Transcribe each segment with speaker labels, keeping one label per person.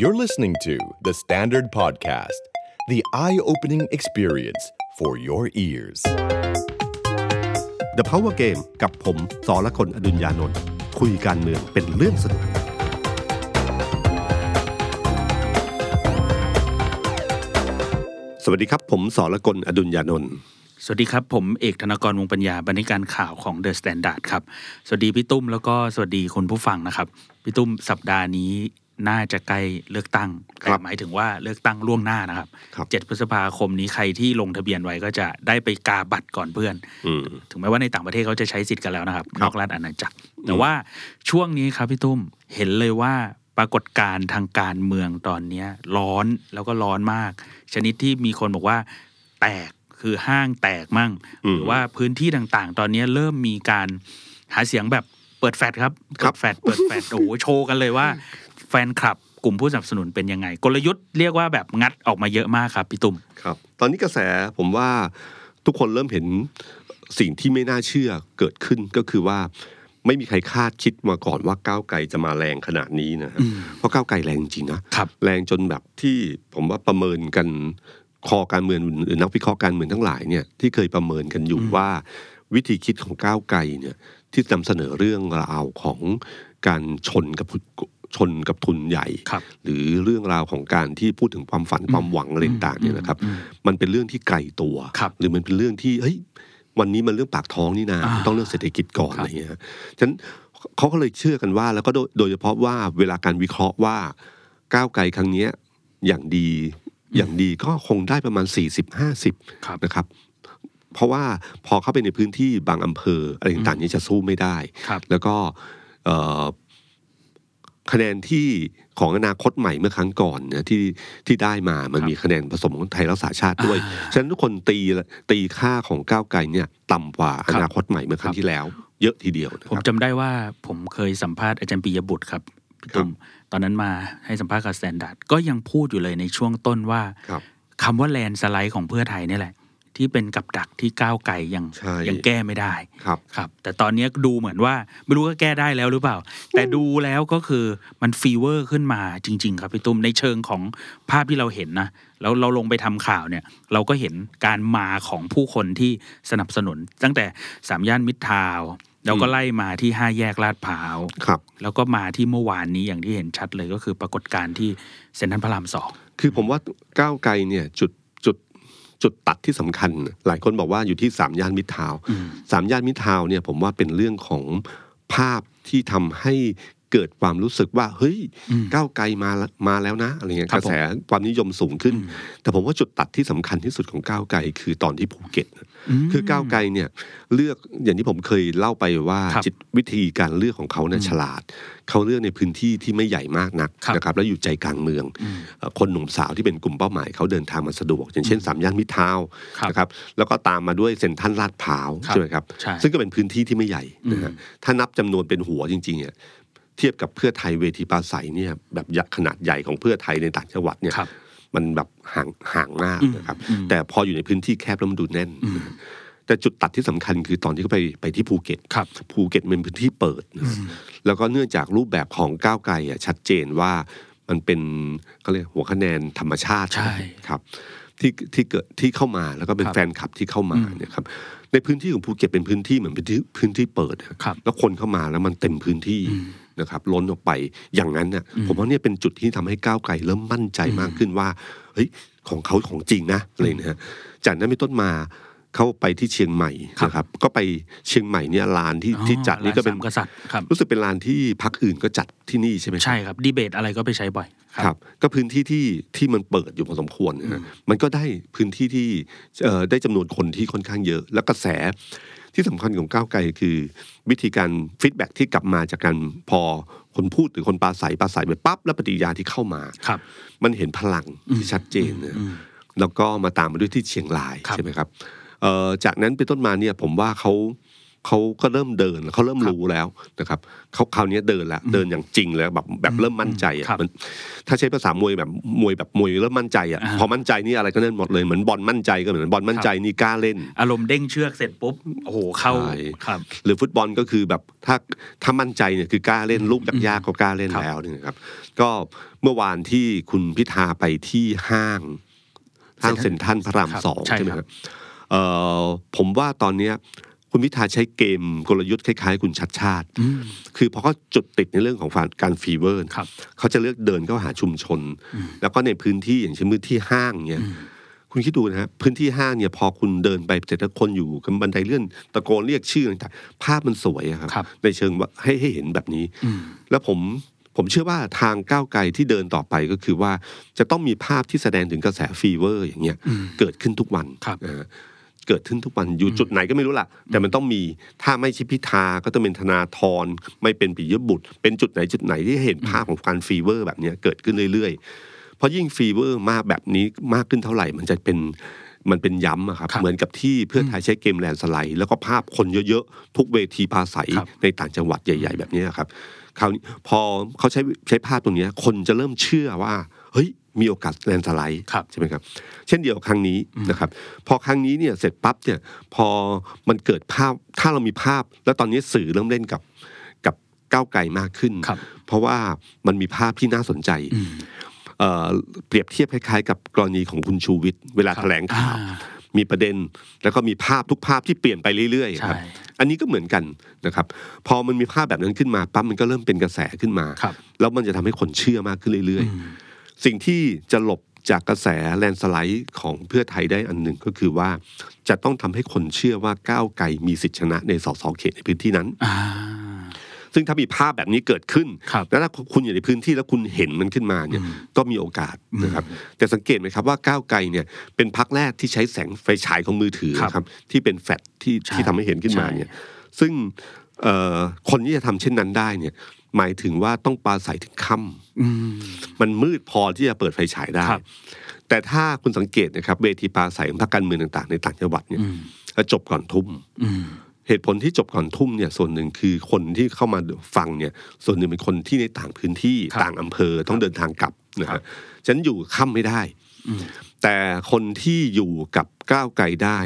Speaker 1: You're listening to The Standard Podcast, the eye opening experience for your ears.
Speaker 2: The Power Game กับผมสอละคนอดุญญานนท์คุยการเมืองเป็นเรื่องสนุก สวัสดีครับ ผมสอละคนอดุญญานนท์
Speaker 3: สวัสดีครับ ผมเอกธนกรวงปัญญาบรรณาธิการข่าวของ The Standard ครับ สวัสดีพี่ตุ้มแล้วก็สวัสดีคุณผู้ฟังนะครับ พี่ตุ้มสัปดาห์นี้ น่าจะใกล้เลือกตั้งแต่หมายถึงว่าเลือกตั้งล่วงหน้านะครับ
Speaker 2: ครับ
Speaker 3: เจ็ดพฤษภาคมนี้ใครที่ลงทะเบียนไว้ก็จะได้ไปกาบัตรก่อนเพื่อน
Speaker 2: อืม
Speaker 3: ถึงแม้ว่าในต่างประเทศเขาจะใช้สิทธิ์กันแล้วนะครับ
Speaker 2: ครับ
Speaker 3: นอกราชอาณาจักร แต่ว่าช่วงนี้ครับพี่ตุ้มเห็นเลยว่าปรากฏการณ์ทางการเมืองตอนเนี้ยร้อนแล้วก็ร้อนมาก ชนิดที่มีคนบอกว่าแตกคือห้างแตกมั่ง
Speaker 2: อืม
Speaker 3: หรือว่าพื้นที่ต่างๆ ตอนนี้เริ่มมีการหาเสียงแบบเปิดแฟลชครับ
Speaker 2: ครั
Speaker 3: เปิ
Speaker 2: บ
Speaker 3: ดแฟลชเปิดแฟลชโอ้โหโชว์กันเลยว่า แฟนคลับกลุ่มผู้สนับสนุนเป็นยังไง กลยุทธ์เรียกว่าแบบงัดออกมาเยอะมากครับพี่ตุ้ม
Speaker 2: ครับ ตอนนี้กระแสผมว่าทุกคนเริ่มเห็นสิ่งที่ไม่น่าเชื่อเกิดขึ้นก็คือว่าไม่มีใครคาดคิดมาก่อนว่าก้าวไกลจะมาแรงขนาดนี้นะฮะเพราะก้าวไกลแรงจริงนะครับแรงจนแบบที่ผมว่าประเมินกันคอการเมืองหรือนักวิเคราะห์การเมืองทั้งหลายเนี่ยที่เคยประเมินกันอยู่ว่า วิธีคิดของก้าวไกลเนี่ยที่นำเสนอเรื่องราวของการชนกับ ชนกับทุนใหญ่
Speaker 3: ครับ
Speaker 2: หรือเรื่องราวของการที่พูดถึงความฝันความหวังอะไรต่างๆเนี่ยนะครับ มันเป็นเรื่องที่ไกลตัว
Speaker 3: ครับ
Speaker 2: หรือมันเป็นเรื่องที่เฮ้ยวันนี้มันเรื่องปากท้องนี่นะ
Speaker 3: อ่า
Speaker 2: ต้องเรื่องเศรษฐกิจก่อน
Speaker 3: ครับ
Speaker 2: อะไรเงี้ยฉะนั้นเขาก็เลยเชื่อกันว่า แล้วก็โดยโดยเฉพาะว่าเวลาการวิเคราะห์ว่าก้าวไกลครั้งเนี้ยอย่างดีอย่างดีก็คงได้ประมาณ 40-50
Speaker 3: ครับ
Speaker 2: นะครับ เพราะว่าพอเข้าไปในพื้นที่บางอำเภออะไรต่างๆนี้จะสู้ไม่ได้
Speaker 3: ครับ
Speaker 2: แล้วก็เอ่อ คะแนนที่ของอนาคตใหม่เมื่อครั้งก่อนเนี่ยที่ที่ได้มามัน
Speaker 3: ครับ
Speaker 2: มีคะแนนผสมของไทยรักษาชาติด้วย
Speaker 3: อ่า
Speaker 2: ฉะนั้นทุกคนตีตีค่าของก้าวไกลเนี่ยต่ำกว่า
Speaker 3: ครั
Speaker 2: อบนาคตใหม่เมื่อครั้
Speaker 3: ค
Speaker 2: ง
Speaker 3: รับ
Speaker 2: ที่แล้ว เยอะทีเดียวนะ
Speaker 3: ผม
Speaker 2: ครับ
Speaker 3: จำได้ว่าผมเคยสัมภาษณ์อาจารย์ปิยบุตรครับพี่ตุ้มตอนนั้นมาให้สัมภาษณ์กับสแตนดาร์ดก็ยังพูดอยู่เลยในช่วงต้นว่า
Speaker 2: ครับ
Speaker 3: คำว่า landslide ของเพื่อไทยนี่แหละ ที่เป็นกับดักที่ก้าวไกลยัง
Speaker 2: ใช่
Speaker 3: ยังแก้ไม่ได้
Speaker 2: ครับ
Speaker 3: ครับ แต่ตอนนี้ดูเหมือนว่าไม่รู้ว่าแก้ได้แล้วหรือเปล่า แต่ดูแล้วก็คือมัน fever ขึ้นมาจริง ๆ ครับพี่ตุ้มในเชิงของภาพที่เราเห็นนะแล้วเราลงไปทำข่าวเนี่ย เราก็เห็นการมาของผู้คนที่สนับสนุน ตั้งแต่สามย่านมิตรทาวน์แล้วก็ไล่มาที่ห้าแยกลาดพร้าว
Speaker 2: ครับ
Speaker 3: แล้วก็มาที่เมื่อวานนี้อย่างที่เห็นชัดเลยก็คือปรากฏการณ์ที่เซ็นทรัลพระรามสอง
Speaker 2: คือผมว่าก้าวไกลเนี่ยจุด จุดจุดตัดที่สำคัญ หลายคนบอกว่าอยู่ที่สามย่านมิตรทาวน์สามย่านมิตรทาวน์เนี่ยผมว่าเป็นเรื่องของภาพที่ทำให้ เกิดความรู้สึกว่าเฮ้ยก้าวไกลมาละมาแล้วนะอะไรเงี้ย
Speaker 3: ครั
Speaker 2: ก
Speaker 3: บ
Speaker 2: ระแสความนิยมสูงขึ้น แต่ผมว่าจุดตัดที่สำคัญที่สุดของก้าวไกลคือตอนที่ภูเก็ต คือก้าวไกลเนี่ยเลือกอย่างที่ผมเคยเล่าไปว่า
Speaker 3: ครับ
Speaker 2: จิตวิธีการเลือกของเขาเนี่ยฉลาด เขาเลือกในพื้นที่ที่ไม่ใหญ่มากนัก
Speaker 3: ครับ
Speaker 2: นะครับแล้วอยู่ใจกลางเมืองเอ่อคนหนุ่มสาวที่เป็นกลุ่มเป้าหมายเขาเดินทางมาสะดวก อย่างเช่นสามย่านมิตรทาวน์
Speaker 3: ครับ
Speaker 2: นะครับแล้วก็ตามมาด้วยเซ็นทรัลลาดพร้าว
Speaker 3: ครับ
Speaker 2: ใช่ไหมครับ
Speaker 3: ใช่
Speaker 2: ซึ่งก็เป็นพื้นที่ที่ไม่ใหญ่นะฮะถ้านับจำนวนเป็นหัวจริงๆเนี่ย เทียบกับเพื่อไทยเวทีปราศัยเนี่ยแบบยักษ์ขนาดใหญ่ของเพื่อไทยในต่างจังหวัดเนี่ย
Speaker 3: ครับ
Speaker 2: มันแบบห่างห่างมากนะครับ
Speaker 3: อืม
Speaker 2: แต่พออยู่ในพื้นที่แคบแล้วมันดูแน่นนะฮะแต่จุดตัดที่สำคัญคือตอนที่เขาไปไปที่ภูเก็ต
Speaker 3: ครับ
Speaker 2: ภูเก็ตเป็นพื้นที่เปิดนะแล้วก็เนื่องจากรูปแบบของก้าวไกลอะชัดเจนว่ามันเป็นเขาเรียกหัวคะแนนธรรมชาติ
Speaker 3: ใช่
Speaker 2: ครับที่ที่เกิดที่เข้ามาแล้วก็เป็น
Speaker 3: ครับ
Speaker 2: แฟนคลับที่เข้ามาเนี่ยครับในพื้นที่ของภูเก็ตเป็นพื้นที่เหมือนเป็นที่พื้นที่เปิดอะ
Speaker 3: ครับ
Speaker 2: แล้วคนเข้ามาแล้วมันเต็มพื้นที่ นะครับล้นออกไปอย่างนั้นน่ะผมว่าเนี่ยเป็นจุดที่ทำให้ก้าวไกลเริ่มมั่นใจมากขึ้นว่าเฮ้ยของเขาของจริงนะอะไรนะฮะจากนั้นเป็นต้นมาเขาไปที่เชียงใหม่นะครับ ก็ไปเชียงใหม่เนี่ยลานที่
Speaker 3: อ๋อ
Speaker 2: ที่จัดนี่ก็เป็น
Speaker 3: ลานสามกษัตริย์ครับ
Speaker 2: รู้สึกเป็นลานที่พักอื่นก็จัดที่นี่ใช่ไหมครับ
Speaker 3: ใช่ครับดีเบตอะไรก็ไปใช้บ่อย
Speaker 2: ครับ ก็พื้นที่ที่ที่มันเปิดอยู่พอสมควรนะฮะมันก็ได้พื้นที่ที่เอ่อได้จำนวนคนที่ค่อนข้างเยอะ แล้วกระแส ที่สำคัญของก้าวไกลคือ วิธีการฟีดแบ็ที่กลับมาจากการพอคนพูดหรือคนปราศัยปราศัยไปปั๊บแล้วปฏิกิริยาที่เข้ามา
Speaker 3: ครับ
Speaker 2: มันเห็นพลังที่ชัดเจนนะแล้วก็มาตามมาด้วยที่เชียงราย
Speaker 3: ครับ
Speaker 2: ใช่ไหมครับเอ่อจากนั้นเป็นต้นมาเนี่ยผมว่าเขา เขาก็เริ่มเดินเขาเริ่ม
Speaker 3: ครับ
Speaker 2: รู้แล้วนะครับเขาคราวนี้เดินแล้วเดินอย่างจริงแล้วแบบแบบเริ่มมั่นใจอะ
Speaker 3: ครับ
Speaker 2: มันถ้าใช้ภาษามวยแบบมวยแบบมวยเริ่มมั่นใจอะ
Speaker 3: อ่า
Speaker 2: พอมั่นใจนี่อะไรก็เล่นหมดเลยเหมือนบอลมั่นใจก็เหมือนบอลมั่นใจนี่กล้าเล่น
Speaker 3: อารมณ์เด้งเชือกเสร็จปุ๊บโอ้โหเข้า
Speaker 2: ใช่
Speaker 3: ครับ
Speaker 2: หรือฟุตบอลก็คือแบบถ้าถ้ามั่นใจเนี่ยคือกล้าเล่นลูกยากๆก็กล้าเล่น
Speaker 3: ครับ
Speaker 2: แล้วเนี่ยนะครับ ก็เมื่อวานที่คุณพิธาไปที่ห้างห้างเซ็นทรัลพระราม
Speaker 3: ครับ
Speaker 2: สอง
Speaker 3: ใช่
Speaker 2: ใช่ไหม
Speaker 3: ค
Speaker 2: ค
Speaker 3: รั
Speaker 2: รับบเอ่อผมว่าตอนเนี้ย คุณพิธาใช้เกมกลยุทธ์คล้ายๆ คุณชัดชาติ
Speaker 3: อืม
Speaker 2: คือพอเขาจุดติดในเรื่องของการฟีเวอร์
Speaker 3: ครับ
Speaker 2: เขาจะเลือกเดินเข้าหาชุมชน แล้วก็ในพื้นที่อย่างเช่นพื้นที่ห้างเนี่ยคุณคิดดูนะครับพื้นที่ห้างเนี่ยพอคุณเดินไปเสร็จแล้วคนอยู่กับบันไดเลื่อนตะโกนเรียกชื่อต่างๆภาพมันสวยอะครับ
Speaker 3: ครับ
Speaker 2: ในเชิงว่าให้ให้เห็นแบบนี้
Speaker 3: อืม
Speaker 2: แล้วผมผมเชื่อว่าทางก้าวไกลที่เดินต่อไปก็คือว่าจะต้องมีภาพที่แสดงถึงกระแส fever อย่างเงี้ย
Speaker 3: อืม
Speaker 2: เกิดขึ้นทุกวัน
Speaker 3: ครับ
Speaker 2: นะฮะ เกิดขึ้นทุกวันอยู่จุดไหนก็ไม่รู้ล่ะ แต่มันต้องมีถ้าไม่ใช่พิธาก็ต้องเป็นธนาธรไม่เป็นปิยบุตร เป็นจุดไหนจุดไหนที่เห็นภาพของการ fever แบบเนี้ยเกิดขึ้นเรื่อยๆ เพราะยิ่ง fever มากแบบนี้มากขึ้นเท่าไหร่มันจะเป็นมันเป็นย้ำอะครับ
Speaker 3: ครับ
Speaker 2: เหมือนกับที่เพื่อไทยใช้เกม landslide แล้วก็ภาพคนเยอะๆ ทุกเวทีปราศรัย
Speaker 3: ครับ
Speaker 2: ในต่างจังหวัดใหญ่ ๆ แบบนี้ครับคราวนี้พอเขาใช้ใช้ภาพตรงเนี้ยคนจะเริ่มเชื่อว่า เฮ้ย มีโอกาส landslide
Speaker 3: ครับ
Speaker 2: ใช่ไหมครับ เช่นเดียวกับครั้งนี้นะครับ พอครั้งนี้เนี่ยเสร็จปั๊บเนี่ยพอมันเกิดภาพถ้าเรามีภาพ แล้วตอนนี้สื่อเริ่มเล่นกับกับก้าวไกลมากขึ้น
Speaker 3: ครับ
Speaker 2: เพราะว่ามันมีภาพที่น่าสนใจ
Speaker 3: อืม
Speaker 2: เอ่อเปรียบเทียบคล้ายๆ กับกรณีของคุณชูวิทย์เวลา
Speaker 3: ครับ
Speaker 2: แถลงข่าว
Speaker 3: อ่า
Speaker 2: มีประเด็นแล้วก็มีภาพทุกภาพที่เปลี่ยนไปเรื่อยๆครับ
Speaker 3: ใช่
Speaker 2: อันนี้ก็เหมือนกันนะครับ พอมันมีภาพแบบนั้นขึ้นมาปั๊บมันก็เริ่มเป็นกระแสขึ้นมา
Speaker 3: ครับ
Speaker 2: แล้วมันจะทำให้คนเชื่อมากขึ้นเรื่อย
Speaker 3: อืม
Speaker 2: ๆ สิ่งที่จะหลบจากกระแสแลนด์สไลด์ของเพื่อไทยได้อันหนึ่งก็คือว่า จะต้องทำให้คนเชื่อว่าก้าวไกลมีสิทธิชนะในสสเขตในพื้นที่นั้น
Speaker 3: อ่า
Speaker 2: ซึ่งถ้ามีภาพแบบนี้เกิดขึ้น
Speaker 3: ครับ
Speaker 2: แล้วถ้าคุณอยู่ในพื้นที่แล้วคุณเห็นมันขึ้นมาเนี่ย
Speaker 3: อืม
Speaker 2: ก็มีโอกาสนะครับ แต่สังเกตไหมครับว่าก้าวไกลเนี่ยเป็นพักแรกที่ใช้แสงไฟฉายของมือถือ
Speaker 3: ครับ
Speaker 2: ครับที่เป็นแฟลชที่
Speaker 3: ใช่
Speaker 2: ที่ทำให้เห็นขึ้นมา
Speaker 3: ใช่
Speaker 2: เนี่ย ซึ่งเอ่อคนที่จะทำเช่นนั้นได้เนี่ย หมายถึงว่าต้องปราศัยถึงค่ำ
Speaker 3: อืม
Speaker 2: มันมืดพอที่จะเปิดไฟฉายได้
Speaker 3: ครับ
Speaker 2: แต่ถ้าคุณสังเกตนะครับเวทีปราศัยของพรรคการเมืองต่างๆ ในต่างจังหวัดเนี่ย
Speaker 3: อืม
Speaker 2: จะจบก่อนทุ่ม
Speaker 3: อืม
Speaker 2: เหตุผลที่จบก่อนทุ่มเนี่ยส่วนหนึ่งคือคนที่เข้ามาฟังเนี่ยส่วนหนึ่งเป็นคนที่ในต่างพื้นที่
Speaker 3: ครับ
Speaker 2: ต่างอำเภอต้องเดินทางกลับนะ
Speaker 3: ครั
Speaker 2: ฮะ
Speaker 3: บ
Speaker 2: ฉันอยู่ค่ำไม่ได้
Speaker 3: อืม
Speaker 2: แต่คนที่อยู่กับก้าวไกลได้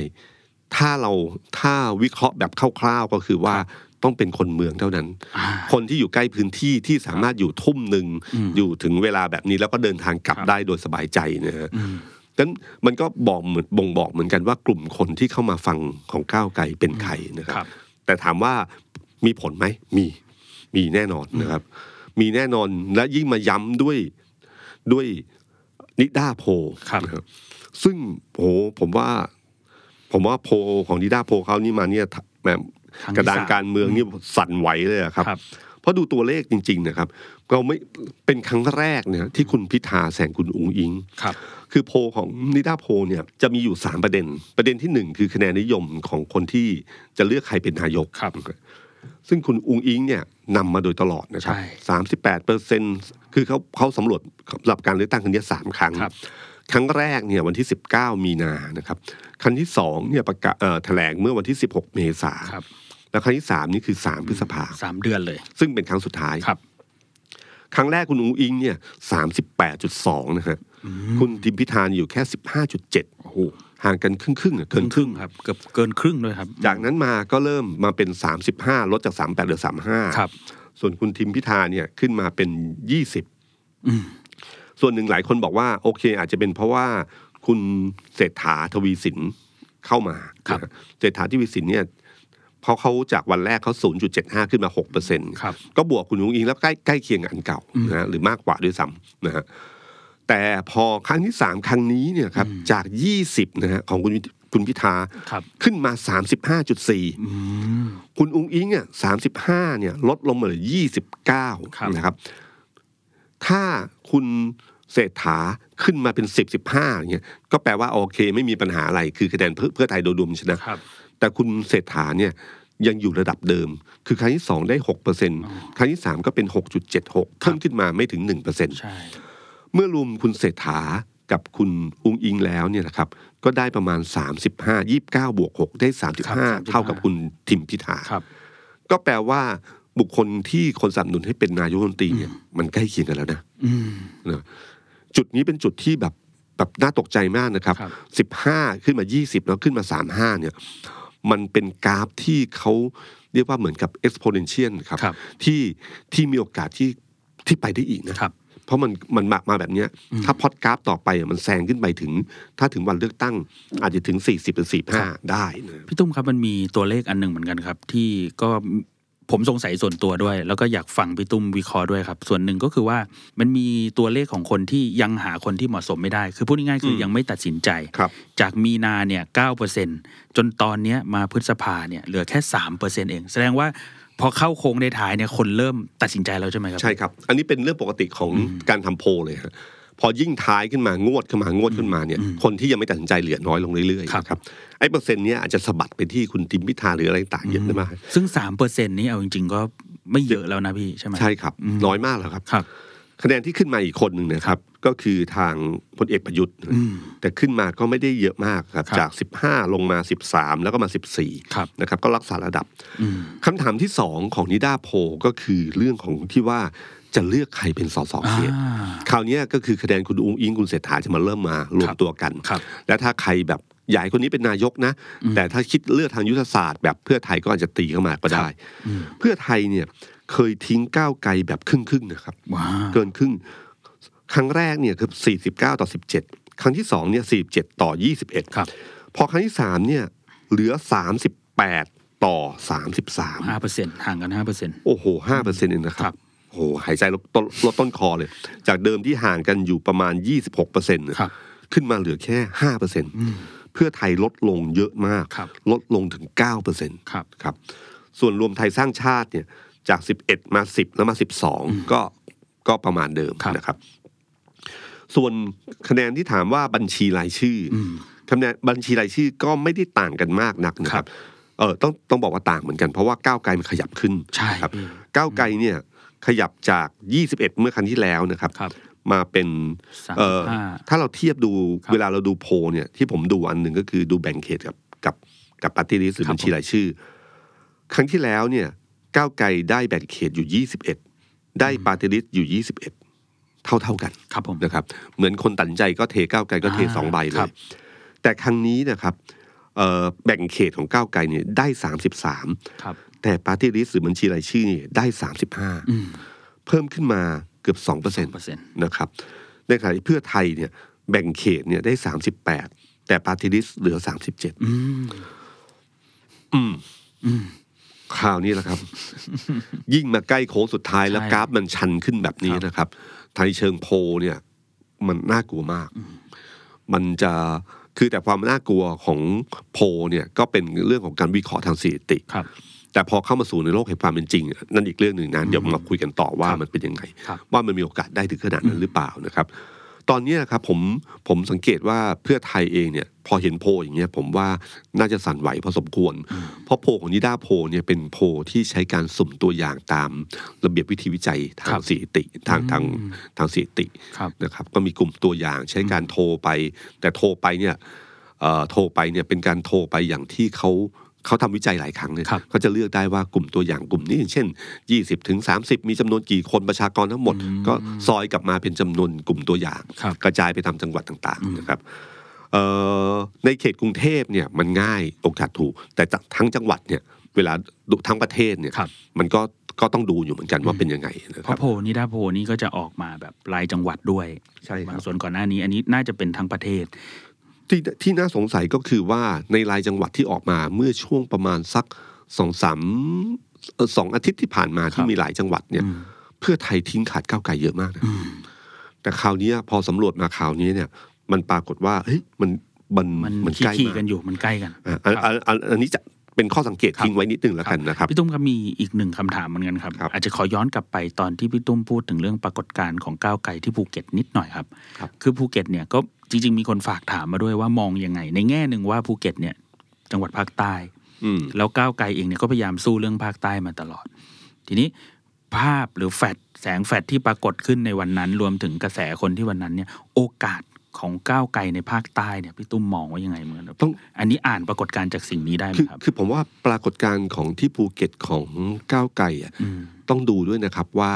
Speaker 2: ถ้าเราถ้าวิเคราะห์แบบคร่าวๆก็คือว่า ต้องเป็นคนเมืองเท่านั้น
Speaker 3: อ่า
Speaker 2: คนที่อยู่ใกล้พื้นที่ที่สามารถอยู่ทุ่มหนึ่ง
Speaker 3: อืม
Speaker 2: อยู่ถึงเวลาแบบนี้แล้วก็เดินทางกลับ
Speaker 3: ครับ
Speaker 2: ได้โดยสบายใจนะฮะ
Speaker 3: อืม
Speaker 2: นั้นมันก็บอกเหมือนบ่งบอกเหมือนกันว่ากลุ่มคนที่เข้ามาฟังของก้าวไกลเป็นใครนะค
Speaker 3: ครั
Speaker 2: รับ
Speaker 3: บ
Speaker 2: แต่ถามว่ามีผลไหมมีมีแน่นอนนะครับ มีแน่นอนและยิ่งมาย้ำด้วยด้วยนิด้าโพล
Speaker 3: ครับ
Speaker 2: นะครับซึ่งโหผมว่า ผมว่าโพลของนิด้าโพลเขานี่มาเนี่ยแบบ
Speaker 3: ครั้งที่
Speaker 2: กระดาน
Speaker 3: สาม
Speaker 2: การเมืองนี่สั่นไหวเลยอะครับ
Speaker 3: ครับ
Speaker 2: เพราะดูตัวเลขจริง ๆ นะครับ เราไม่เป็นครั้งแรกเนี่ยที่คุณพิธาแสงคุณอุงอิง
Speaker 3: ครับ
Speaker 2: คือโพลของนิดาโพลเนี่ยจะมีอยู่ 3 ประเด็น ประเด็นที่หนึ่งคือคะแนนนิยมของคนที่จะเลือกใครเป็นนายก
Speaker 3: ครับ
Speaker 2: ซึ่งคุณอุงอิงเนี่ยนำมาโดยตลอดนะครับ
Speaker 3: ใช่
Speaker 2: สามสิบแปดเปอร์เซ็นคือเขาเขาสำรวจสำหรับการเลือกตั้งครั้งเนี้ยสามครั้ง
Speaker 3: ครับ
Speaker 2: ครั้งแรกเนี่ยวันที่19มีนานะครับ ครั้งที่สองเนี่ยประกาศเอ่อแถลงเมื่อวันที่16เมษา
Speaker 3: ครับ
Speaker 2: แล้วครั้งที่สามนี่คือ3พฤษภา
Speaker 3: สามเดือนเลย
Speaker 2: ซึ่งเป็นครั้งสุดท้าย
Speaker 3: ครับ
Speaker 2: ครั้งแรกคุณอุงอิงเนี่ยสามสิบแปดจุดสองนะฮะคุณทิมพิธานอยู่แค่สิบห้าจุดเจ็ด
Speaker 3: โอ้โห
Speaker 2: ห่างกันครึ่งครึ่งๆอะ
Speaker 3: เกิ
Speaker 2: เกิ
Speaker 3: น
Speaker 2: น
Speaker 3: ค
Speaker 2: ค
Speaker 3: รึ่
Speaker 2: รึ่
Speaker 3: ง
Speaker 2: ง
Speaker 3: ครับเกือบเกินครึ่งด้วยครับ
Speaker 2: จากนั้นมาก็เริ่มมาเป็นสามสิบห้าลดจากสามแปดเหลือสามห้า
Speaker 3: ครับ
Speaker 2: ส่วนคุณทิมพิธาเนี่ยขึ้นมาเป็นยี่สิบ
Speaker 3: อืม
Speaker 2: ส่วนหนึ่งหลายคนบอกว่าโอเค อาจจะเป็นเพราะว่าคุณเศรษฐาทวีสินเข้ามา
Speaker 3: ครับ
Speaker 2: นะฮะเศรษฐาทวีสินเนี่ย เพราะเขาจากวันแรกเขา 0.75 ขึ้นมา6เปอร์เซ็นต์
Speaker 3: ครับ
Speaker 2: ก็บวกคุณนุ้งอิงแล้วใกล้ใกล้เคียงกับอันเก่านะฮะหรือมากกว่าด้วยซ้ำนะฮะแต่พอครั้งที่สามครั้งนี้เนี่ยครับจากยี่สิบนะฮะของคุณคุณพิธา
Speaker 3: ครับ
Speaker 2: ขึ้นมาสามสิบห้าจุดสี่
Speaker 3: อืม
Speaker 2: คุณอุ้งอิงอะสามสิบห้าเนี่ยลดลงมาเหลือยี่สิบเก้า
Speaker 3: ครับ
Speaker 2: นะครับ ถ้าคุณเศรษฐาขึ้นมาเป็นสิบสิบห้าอย่างเงี้ยก็แปลว่าโอเค ไม่มีปัญหาอะไรคือคะแนนเพื่อเพื่อไทยโดยรวมชนะ
Speaker 3: ครับ
Speaker 2: แต่คุณเศรษฐาเนี่ยยังอยู่ระดับเดิม คือครั้งที่สองได้หกเปอร์เซ็นครั้งที่สามก็เป็นหกจุดเจ็ดหกเพิ่มขึ้นมาไม่ถึงหนึ่งเปอร์เซ็น
Speaker 3: ใช่
Speaker 2: เมื่อรวมคุณเศรษฐากับคุณอุ้งอิงแล้วเนี่ยนะครับ ก็ได้ประมาณ 35 29บวก6ได้
Speaker 3: ครับ
Speaker 2: 35 เท่ากับคุณทิมพิธา
Speaker 3: ครับ
Speaker 2: ก็แปลว่าบุคคลที่คนสนับสนุนให้เป็นนายกรัฐมนตรีเนี่ยมันใกล้เคียงกันแล้วนะ
Speaker 3: อืม
Speaker 2: นะจุดนี้เป็นจุดที่แบบแบบน่าตกใจมากนะครับ
Speaker 3: ครับ
Speaker 2: สิบห้าขึ้นมายี่สิบแล้วขึ้นมาสามห้าเนี่ย มันเป็นกราฟที่เขาเรียกว่าเหมือนกับ exponential ครับ
Speaker 3: ครับ
Speaker 2: ที่ที่มีโอกาสที่ที่ไปได้อีกนะ
Speaker 3: ครับ
Speaker 2: เพราะมันมันมามาแบบเนี้ย ถ้าพอดกราฟต่อไปอะมันแซงขึ้นไปถึง ถ้าถึงวันเลือกตั้ง อาจจะถึง 40หรือ45ได้นะ
Speaker 3: พี่ตุ้มครับมันมีตัวเลขอันหนึ่งเหมือนกันครับ ที่ก็ ผมสงสัยส่วนตัวด้วย แล้วก็อยากฟังพี่ตุ้มวิเคราะห์ด้วยครับ ส่วนหนึ่งก็คือว่ามันมีตัวเลขของคนที่ยังหาคนที่เหมาะสมไม่ได้ คือพูดง่ายๆคือยังไม่ตัดสินใจ
Speaker 2: ครับ
Speaker 3: จากมีนาเนี่ยเก้าเปอร์เซ็นจนตอนเนี้ยมาพฤษภาเนี่ยเหลือแค่สามเปอร์เซ็นเอง แสดงว่าพอเข้าโค้งในท้ายเนี่ยคนเริ่มตัดสินใจแล้วใช่ไหมครับ
Speaker 2: ใช่ครับ อันนี้เป็นเรื่องปกติของการทำโพลเลยฮะ พอยิ่งท้ายขึ้นมางวดขึ้นมางวดขึ้นมาเนี่ยคนที่ยังไม่ตัดสินใจเหลือน้อยลงเรื่อย
Speaker 3: ครับ
Speaker 2: ๆครับไอ้เปอร์เซ็นต์เนี้ยอาจจะสะบัดไปที่คุณทิมพิธาหรืออะไรต่างเยอะได้มาก
Speaker 3: ซึ่งสามเปอร์เซ็นนี้เอาจริงๆก็ไม่เยอะแล้วนะพี่ใช่ไหม
Speaker 2: ใช่ครับ น้อยมากแล้วครับ
Speaker 3: ครับ
Speaker 2: คะแนนที่ขึ้นมาอีกคนหนึ่งนะครับ ก็คือทางพลเอกประยุทธ์
Speaker 3: อืม
Speaker 2: แต่ขึ้นมาก็ไม่ได้เยอะมากครับ
Speaker 3: ครับ
Speaker 2: จาก 15 ลงมา 13 แล้วก็มา 14
Speaker 3: ครับ
Speaker 2: นะครับ ก็รักษาระดับ
Speaker 3: อืม
Speaker 2: คำถามที่สองของนิดาโพลก็คือเรื่องของที่ว่า จะเลือกใครเป็นสสเขต
Speaker 3: อ่า
Speaker 2: คราวเนี้ยก็คือคะแนนคุณอุ้งอิงคุณเศรษฐาจะมาเริ่มมารวมตัวกัน
Speaker 3: ครับ
Speaker 2: และถ้าใครแบบใหญ่คนนี้เป็นนายกนะ แต่ถ้าคิดเลือกทางยุทธศาสตร์แบบเพื่อไทยก็อาจจะตีเข้ามาก็ได้
Speaker 3: อืม
Speaker 2: เพื่อไทยเนี่ยเคยทิ้งก้าวไกลแบบครึ่งๆนะครับ
Speaker 3: ว้า
Speaker 2: เกินครึ่ง ครั้งแรกเนี่ยคือ49 ต่อ 17 ครั้งที่สองเนี่ย47 ต่อ 21
Speaker 3: ครับ
Speaker 2: พอครั้งที่สามเนี่ยเหลือ 38 ต่อ 33
Speaker 3: ห้าเปอร์เซ็นต์ห่างกันห้าเปอร์เซ็นต์
Speaker 2: โอ้โหห้าเปอร์เซ็นต์เองนะค
Speaker 3: ครั
Speaker 2: รับบ โอ้โหหายใจลดต้นลดต้นคอเลย จากเดิมที่ห่างกันอยู่ประมาณ 26เปอร์เซ็นต์
Speaker 3: ครับ
Speaker 2: ขึ้นมาเหลือแค่ห้าเปอร์เซ็นต์เพื่อไทยลดลงเยอะมาก
Speaker 3: ครับ
Speaker 2: ลดลงถึงเก้าเปอร์เซ็นต์
Speaker 3: ครับ
Speaker 2: ครับ ส่วนรวมไทยสร้างชาติเนี่ยจาก 11 มา 10 แล้วมา 12 ก็ก็ประมาณเดิม
Speaker 3: ครับ
Speaker 2: นะครับ ส่วนคะแนนที่ถามว่าบัญชีรายชื่ออคะแนนบัญชีรายชื่อก็ไม่ได้ต่างกันมากนักนะค
Speaker 3: ครั
Speaker 2: รับบเออต้องต้องบอกว่าต่างเหมือนกันเพราะว่าก้าวไกลมันขยับขึ้น
Speaker 3: ใช่
Speaker 2: ครับ
Speaker 3: พี่
Speaker 2: ก้าวไกลเนี่ย ขยับจาก 21 เมื่อครั้งที่แล้วนะครับ
Speaker 3: ครับ
Speaker 2: มาเป็น
Speaker 3: สาม
Speaker 2: เอ่
Speaker 3: สิ
Speaker 2: อบ
Speaker 3: ห้า
Speaker 2: ถ้าเราเทียบดู
Speaker 3: ครับ
Speaker 2: เวลาเราดูโพลเนี่ยที่ผมดูอันหนึ่งก็คือดูแบ่งเขตกับกับกับปฏิริษีหรือ
Speaker 3: ครับ
Speaker 2: บัญชีรายชื่อ ครั้งที่แล้วเนี่ยก้าวไกลได้แบ่งเขตอยู่ 21 ได้ปาร์ตี้ลิสต์อยู่ 21 เท่าเท่าๆกัน
Speaker 3: ครับผม
Speaker 2: นะครับ เหมือนคนตัดสินใจก็เทก้าวไกลก็เท
Speaker 3: อ่า
Speaker 2: สองใบเลย
Speaker 3: ครับ
Speaker 2: แต่ครั้งนี้นะครับเอ่อแบ่งเขตของก้าวไกลเนี่ยได้ 33
Speaker 3: ครับ
Speaker 2: แต่ปาร์ตี้ลิสต์หรือบัญชีรายชื่อเนี่ยได้ 35
Speaker 3: อืม
Speaker 2: เพิ่มขึ้นมาเกือบ2%เปอร์เซ็นต์
Speaker 3: เปอร์เซ็นต์
Speaker 2: นะครับในขณะที่เพื่อไทยเนี่ยแบ่งเขตเนี่ยได้ 38 แต่ปาร์ตี้ลิสต์เหลือ 37
Speaker 3: อืม
Speaker 2: อืม
Speaker 3: อืม
Speaker 2: คราวนี้แหละครับ ยิ่งมาใกล้โค้งสุดท้ายแล้ว
Speaker 3: ใช่
Speaker 2: กราฟมันชันขึ้นแบบนี้นะครับทางเชิงโพลเนี่ย มันน่ากลัวมาก มันจะคือแต่ความน่ากลัวของโพลเนี่ย ก็เป็นเรื่องของการวิเคราะห์ทางสถิติ
Speaker 3: ครับ
Speaker 2: แต่พอเข้ามาสู่ในโลกแห่งความเป็นจริง นั่นอีกเรื่องหนึ่งนะเดี๋ยวมาคุยกันต่อว่า
Speaker 3: ครับ
Speaker 2: มันเป็นยังไง
Speaker 3: ครับ
Speaker 2: ว่ามันมีโอกาสได้ถึงขนาดนั้นหรือเปล่านะครับ ตอนนี้นะครับผมผมสังเกตว่าเพื่อไทยเองเนี่ย พอเห็นโพลอย่างเงี้ยผมว่าน่าจะสั่นไหวพอสมควร เพราะโพลของนิด้าโพลเนี่ยเป็นโพลที่ใช้การสุ่มตัวอย่างตามระเบียบวิธีวิจัยทา
Speaker 3: ครั
Speaker 2: ง
Speaker 3: บ
Speaker 2: สถิติทางทางทางสถิติ
Speaker 3: ครับ
Speaker 2: นะครับ ก็มีกลุ่มตัวอย่างใช้การโทรไป แต่โทรไปเนี่ยเอ่อโทรไปเนี่ยเป็นการโทรไปอย่างที่เขา เขาทำวิจัยหลายครั้งเนี่ย
Speaker 3: ครับ
Speaker 2: เขาจะเลือกได้ว่ากลุ่มตัวอย่างกลุ่มนี้อย่างเช่น 20ถึง30 มีจำนวนกี่คนประชากรทั้งหมด ก็ซอยกลับมาเป็นจำนวนกลุ่มตัวอย่าง
Speaker 3: ครับ
Speaker 2: กระจายไปตามจังหวัดต่างๆนะครับเอ่อในเขตกรุงเทพเนี่ยมันง่ายโอกาสถูก แต่ทั้งจังหวัดเนี่ยเวลาดูทั้งประเทศเนี่ย
Speaker 3: ครับ
Speaker 2: มันก็ก็ต้องดูอยู่เหมือนกันว่าเป็นยังไงนะ
Speaker 3: เพ
Speaker 2: ครั
Speaker 3: ราะ
Speaker 2: บ
Speaker 3: โพลนิดาโพลนี่ก็จะออกมาแบบรายจังหวัดด้วย
Speaker 2: ใช่ครับ
Speaker 3: บางส่วนก่อนหน้านี้ อันนี้น่าจะเป็นทั้งประเทศ
Speaker 2: ที่ที่น่าสงสัยก็คือว่าในรายจังหวัดที่ออกมาเมื่อช่วงประมาณสักสองสามเอ่อสองอาทิตย์ที่ผ่านมา
Speaker 3: ครั
Speaker 2: ที่
Speaker 3: บ
Speaker 2: มีหลายจังหวัดเนี่ย
Speaker 3: อืม
Speaker 2: เพื่อไทยทิ้งขาดก้าวไกลเยอะมากนะ
Speaker 3: อืม
Speaker 2: แต่คราวเนี้ยพอสำรวจมาคราวนี้เนี่ย มันปรากฏว่าเฮ้ยมันมัน
Speaker 3: มัน
Speaker 2: มันใกล้
Speaker 3: ขี่
Speaker 2: มา
Speaker 3: ๆกันอยู่มันใกล้กัน
Speaker 2: อะอันอันอันอันนี้จะ เป็นข้อสังเกต
Speaker 3: ครับ
Speaker 2: ทิ้งไว้นิดนึงแล้วกันนะครับ
Speaker 3: พี่ตุ้มครับมีอีกหนึ่งคำถามเหมือนกันครับ
Speaker 2: ครับ
Speaker 3: อาจจะขอย้อนกลับไปตอนที่พี่ตุ้มพูดถึงเรื่องปรากฏการณ์ของก้าวไกลที่ภูเก็ตนิดหน่อยครับ
Speaker 2: ครับ
Speaker 3: คือภูเก็ตเนี่ยก็จริง ๆ มีคนฝากถามมาด้วยว่ามองยังไง ในแง่หนึ่งว่าภูเก็ตเนี่ยจังหวัดภาคใต้
Speaker 2: อืม
Speaker 3: แล้วก้าวไกลเองเนี่ยก็พยายามสู้เรื่องภาคใต้มาตลอด ทีนี้ภาพหรือแฟดแสงแฟดที่ปรากฏขึ้นในวันนั้น รวมถึงกระแสคนที่วันนั้นเนี่ย โอกาส ของก้าวไกลในภาคใต้เนี่ยพี่ตุ้มมองว่ายังไงเหมือนแบบ
Speaker 2: ต้อง
Speaker 3: อันนี้อ่านปรากฏการณ์จากสิ่งนี้ได้ไหม
Speaker 2: คือ
Speaker 3: ครับ
Speaker 2: คือผมว่าปรากฏการณ์ของที่ภูเก็ตของก้าวไกลอะ
Speaker 3: อืม
Speaker 2: ต้องดูด้วยนะครับว่า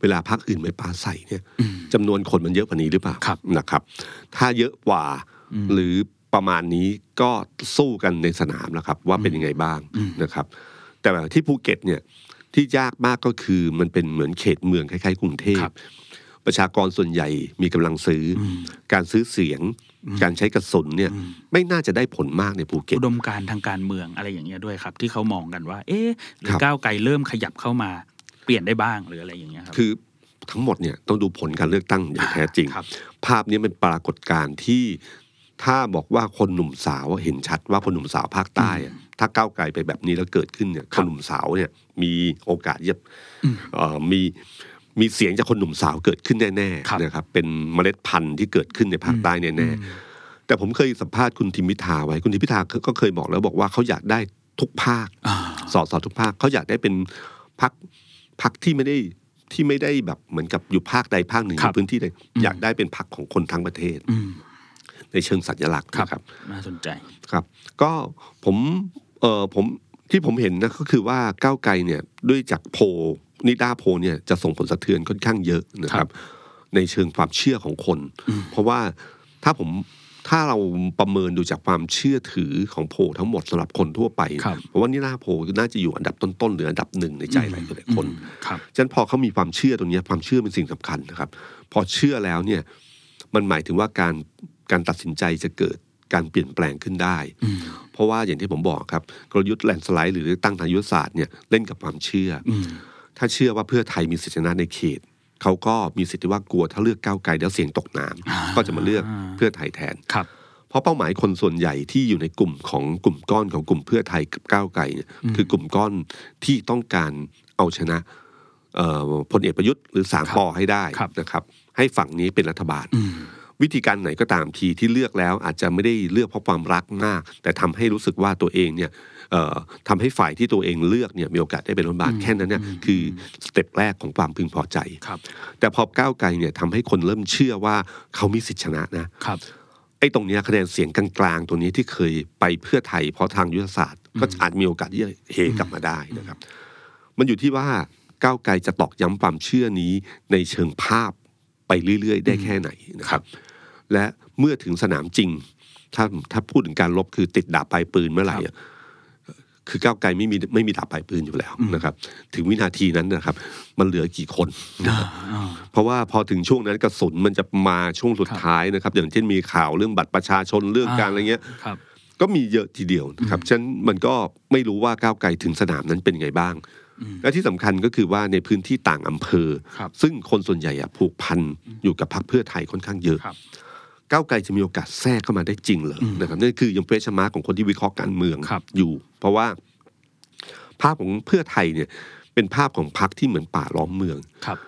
Speaker 2: เวลาพักอื่นไปปราใสเนี่ย
Speaker 3: อืม
Speaker 2: จำนวนคนมันเยอะกว่านี้หรือเปล่า
Speaker 3: ครับ
Speaker 2: นะครับ ถ้าเยอะกว่า
Speaker 3: อืม
Speaker 2: หรือประมาณนี้ก็สู้กันในสนามแล้วครับ ว่าเป็นยังไงบ้าง
Speaker 3: อืม
Speaker 2: นะครับ แต่แบบที่ภูเก็ตเนี่ยที่ยากมากก็คือมันเป็นเหมือนเขตเมืองคล้ายๆกรุงเทพ
Speaker 3: ครับ
Speaker 2: ประชากรส่วนใหญ่มีกำลังซื้ออ
Speaker 3: อืม
Speaker 2: การซื้อเสียง การใช้กระสุนเนี่ย
Speaker 3: อืม
Speaker 2: ไม่น่าจะได้ผลมากในภูเก็ต
Speaker 3: อุดมการณ์ทางการเมืองอะไรอย่างเงี้ยด้วยครับ ที่เขามองกันว่า เอ๊ะหรือค
Speaker 2: รับ
Speaker 3: ก้าวไกลเริ่มขยับเข้ามาเปลี่ยนได้บ้างหรืออะไรอย่างเงี้ยครับ
Speaker 2: คือทั้งหมดเนี่ยต้องดูผลการเลือกตั้งอย่างแท้จริง
Speaker 3: ครับ
Speaker 2: ภาพนี้เป็นปรากฏการณ์ที่ถ้าบอกว่าคนหนุ่มสาวเห็นชัดว่าคนหนุ่มสาวภาคใต้อะถ้าก้าวไกลไปแบบนี้แล้วเกิดขึ้นเนี่ย
Speaker 3: ค
Speaker 2: รับนหนุ่มสาวเนี่ยมีโอกาสจะ
Speaker 3: อืม
Speaker 2: เอ่อมี มีเสียงจากคนหนุ่มสาวเกิดขึ้นแน่
Speaker 3: ครับ
Speaker 2: ๆนะครับเป็นเมล็ดพันธุ์ที่เกิดขึ้นในภาคใต้แน่ๆแต่ผมเคยสัมภาษณ์คุณทิมพิธาไว้คุณทิมพิธาก็เคยบอกแล้วบอกว่าเขาอยากได้ทุกภาค
Speaker 3: อ่า
Speaker 2: สอสอทุกภาคเขาอยากได้เป็นพักพักที่ไม่ได้ที่ไม่ได้แบบเหมือนกับอยู่ภาคใดภาคหนึ่ง
Speaker 3: ครับ
Speaker 2: ในพื้นที่ใด
Speaker 3: อืม
Speaker 2: อยากได้เป็นพักของคนทั้งประเทศ
Speaker 3: อืม
Speaker 2: ในเชิงสัญลักษณ์
Speaker 3: ครับ
Speaker 2: นะครับ
Speaker 3: น่าสนใจ
Speaker 2: ครับ ก็ผมเออผมที่ผมเห็นนะก็คือว่าก้าวไกลเนี่ยด้วยจากโพล นิด้าโพลเนี่ยจะส่งผลสะเทือนค่อนข้างเยอะนะค
Speaker 3: ครั
Speaker 2: รับ
Speaker 3: บ
Speaker 2: ในเชิงความเชื่อของคน
Speaker 3: อืม
Speaker 2: เพราะว่าถ้าผมถ้าเราประเมินดูจากความเชื่อถือของโพลทั้งหมดสำหรับคนทั่วไป
Speaker 3: ครับ
Speaker 2: เพราะว่านิด้าโพลน่าจะอยู่อันดับต้นๆหรืออันดับหนึ่งในใจหลายหลายคน
Speaker 3: อืมครับ
Speaker 2: ฉะนั้นพอเขามีความเชื่อตรงเนี้ยความเชื่อเป็นสิ่งสำคัญนะครับ พอเชื่อแล้วเนี่ยมันหมายถึงว่าการการตัดสินใจจะเกิดการเปลี่ยนแปลงขึ้นได้
Speaker 3: อืม
Speaker 2: เพราะว่าอย่างที่ผมบอกครับกลยุทธ์แลนด์สไลด์หรือตั้งทางยุทธศาสตร์เนี่ยเล่นกับความเชื่ออ
Speaker 3: อืม
Speaker 2: ถ้าเชื่อว่าเพื่อไทยมีสิทธิชนะในเขตเขาก็มีสิทธิว่ากลัวถ้าเลือกก้าวไกลแล้วเสียงตกน้ำ
Speaker 3: อ่า
Speaker 2: ก็จะมาเลือกเพื่อไทยแทน
Speaker 3: ครับ
Speaker 2: เพราะเป้าหมายคนส่วนใหญ่ที่อยู่ในกลุ่มของกลุ่มก้อนของกลุ่มเพื่อไทยกับก้าวไกลเนี่ย
Speaker 3: อืม
Speaker 2: คือกลุ่มก้อนที่ต้องการเอาชนะเอ่อพลเอกประยุทธ์หรือสาม
Speaker 3: ครับ
Speaker 2: ปอให้ได้
Speaker 3: ครับ
Speaker 2: นะครับ ให้ฝั่งนี้เป็นรัฐบาล
Speaker 3: อืม
Speaker 2: วิธีการไหนก็ตามทีที่เลือกแล้วอาจจะไม่ได้เลือกเพราะความรักมาก แต่ทำให้รู้สึกว่าตัวเองเนี่ยเอ่อ ทำให้ฝ่ายที่ตัวเองเลือกเนี่ยมีโอกาสได้เป็นรัฐบาล
Speaker 3: อืม
Speaker 2: แค่นั้นเนี่ย
Speaker 3: อืม
Speaker 2: คือสเต็ปแรกของความพึงพอใจ
Speaker 3: ครับ
Speaker 2: แต่พอก้าวไกลเนี่ยทำให้คนเริ่มเชื่อว่าเขามีสิทธิชนะนะ
Speaker 3: ครับ
Speaker 2: ไอ้ตรงเนี้ยคะแนนเสียงกลางๆตัวนี้ที่เคยไปเพื่อไทยเพราะทางยุทธศาสตร์ ก็อาจมีโอกาสที่จะเฮกลับมาได้นะครับ มันอยู่ที่ว่าก้าวไกลจะตอกย้ำความเชื่อนี้ในเชิงภาพไปเรื่อยๆ ได้แค่ไหนนะครับ และเมื่อถึงสนามจริง ถ้าถ้าพูดถึงการลบคือติดดาบปลายปืนเมื่อไหร่อะ คือก้าวไกลไม่มีไม่มีดาบปลายปืนอยู่แล้วนะครับ ถึงวินาทีนั้นนะครับ มันเหลือกี่คนนะครับ
Speaker 3: อ่า
Speaker 2: เพราะว่าพอถึงช่วงนั้นกระสุนมันจะมาช่วงสุด
Speaker 3: ครับ
Speaker 2: ท้ายนะครับ อย่างเช่นมีข่าวเรื่องบัตรประชาชนเรื่องการอะไรเงี้ย
Speaker 3: ครับ
Speaker 2: ก็มีเยอะทีเดียวนะครับฉะนั้นมันก็ไม่รู้ว่าก้าวไกลถึงสนามนั้นเป็นไงบ้าง
Speaker 3: อืม
Speaker 2: และที่สำคัญก็คือว่าในพื้นที่ต่างอำเภอ
Speaker 3: ครับ
Speaker 2: ซึ่งคนส่วนใหญ่อะผูกพันอยู่กับพรรคเพื่อไทยค่อนข้างเยอะ
Speaker 3: ครับ
Speaker 2: ก้าวไกลจะมีโอกาสแทรกเข้ามาได้จริงเหรอ
Speaker 3: อืม
Speaker 2: นะครับนั่นคือยัง question mark ของคนที่วิเคราะห์การเมือง
Speaker 3: ครับ
Speaker 2: อยู่ เพราะว่า ภาพของเพื่อไทยเนี่ย เป็นภาพของพรรคที่เหมือนป่าล้อมเมือง
Speaker 3: ครับ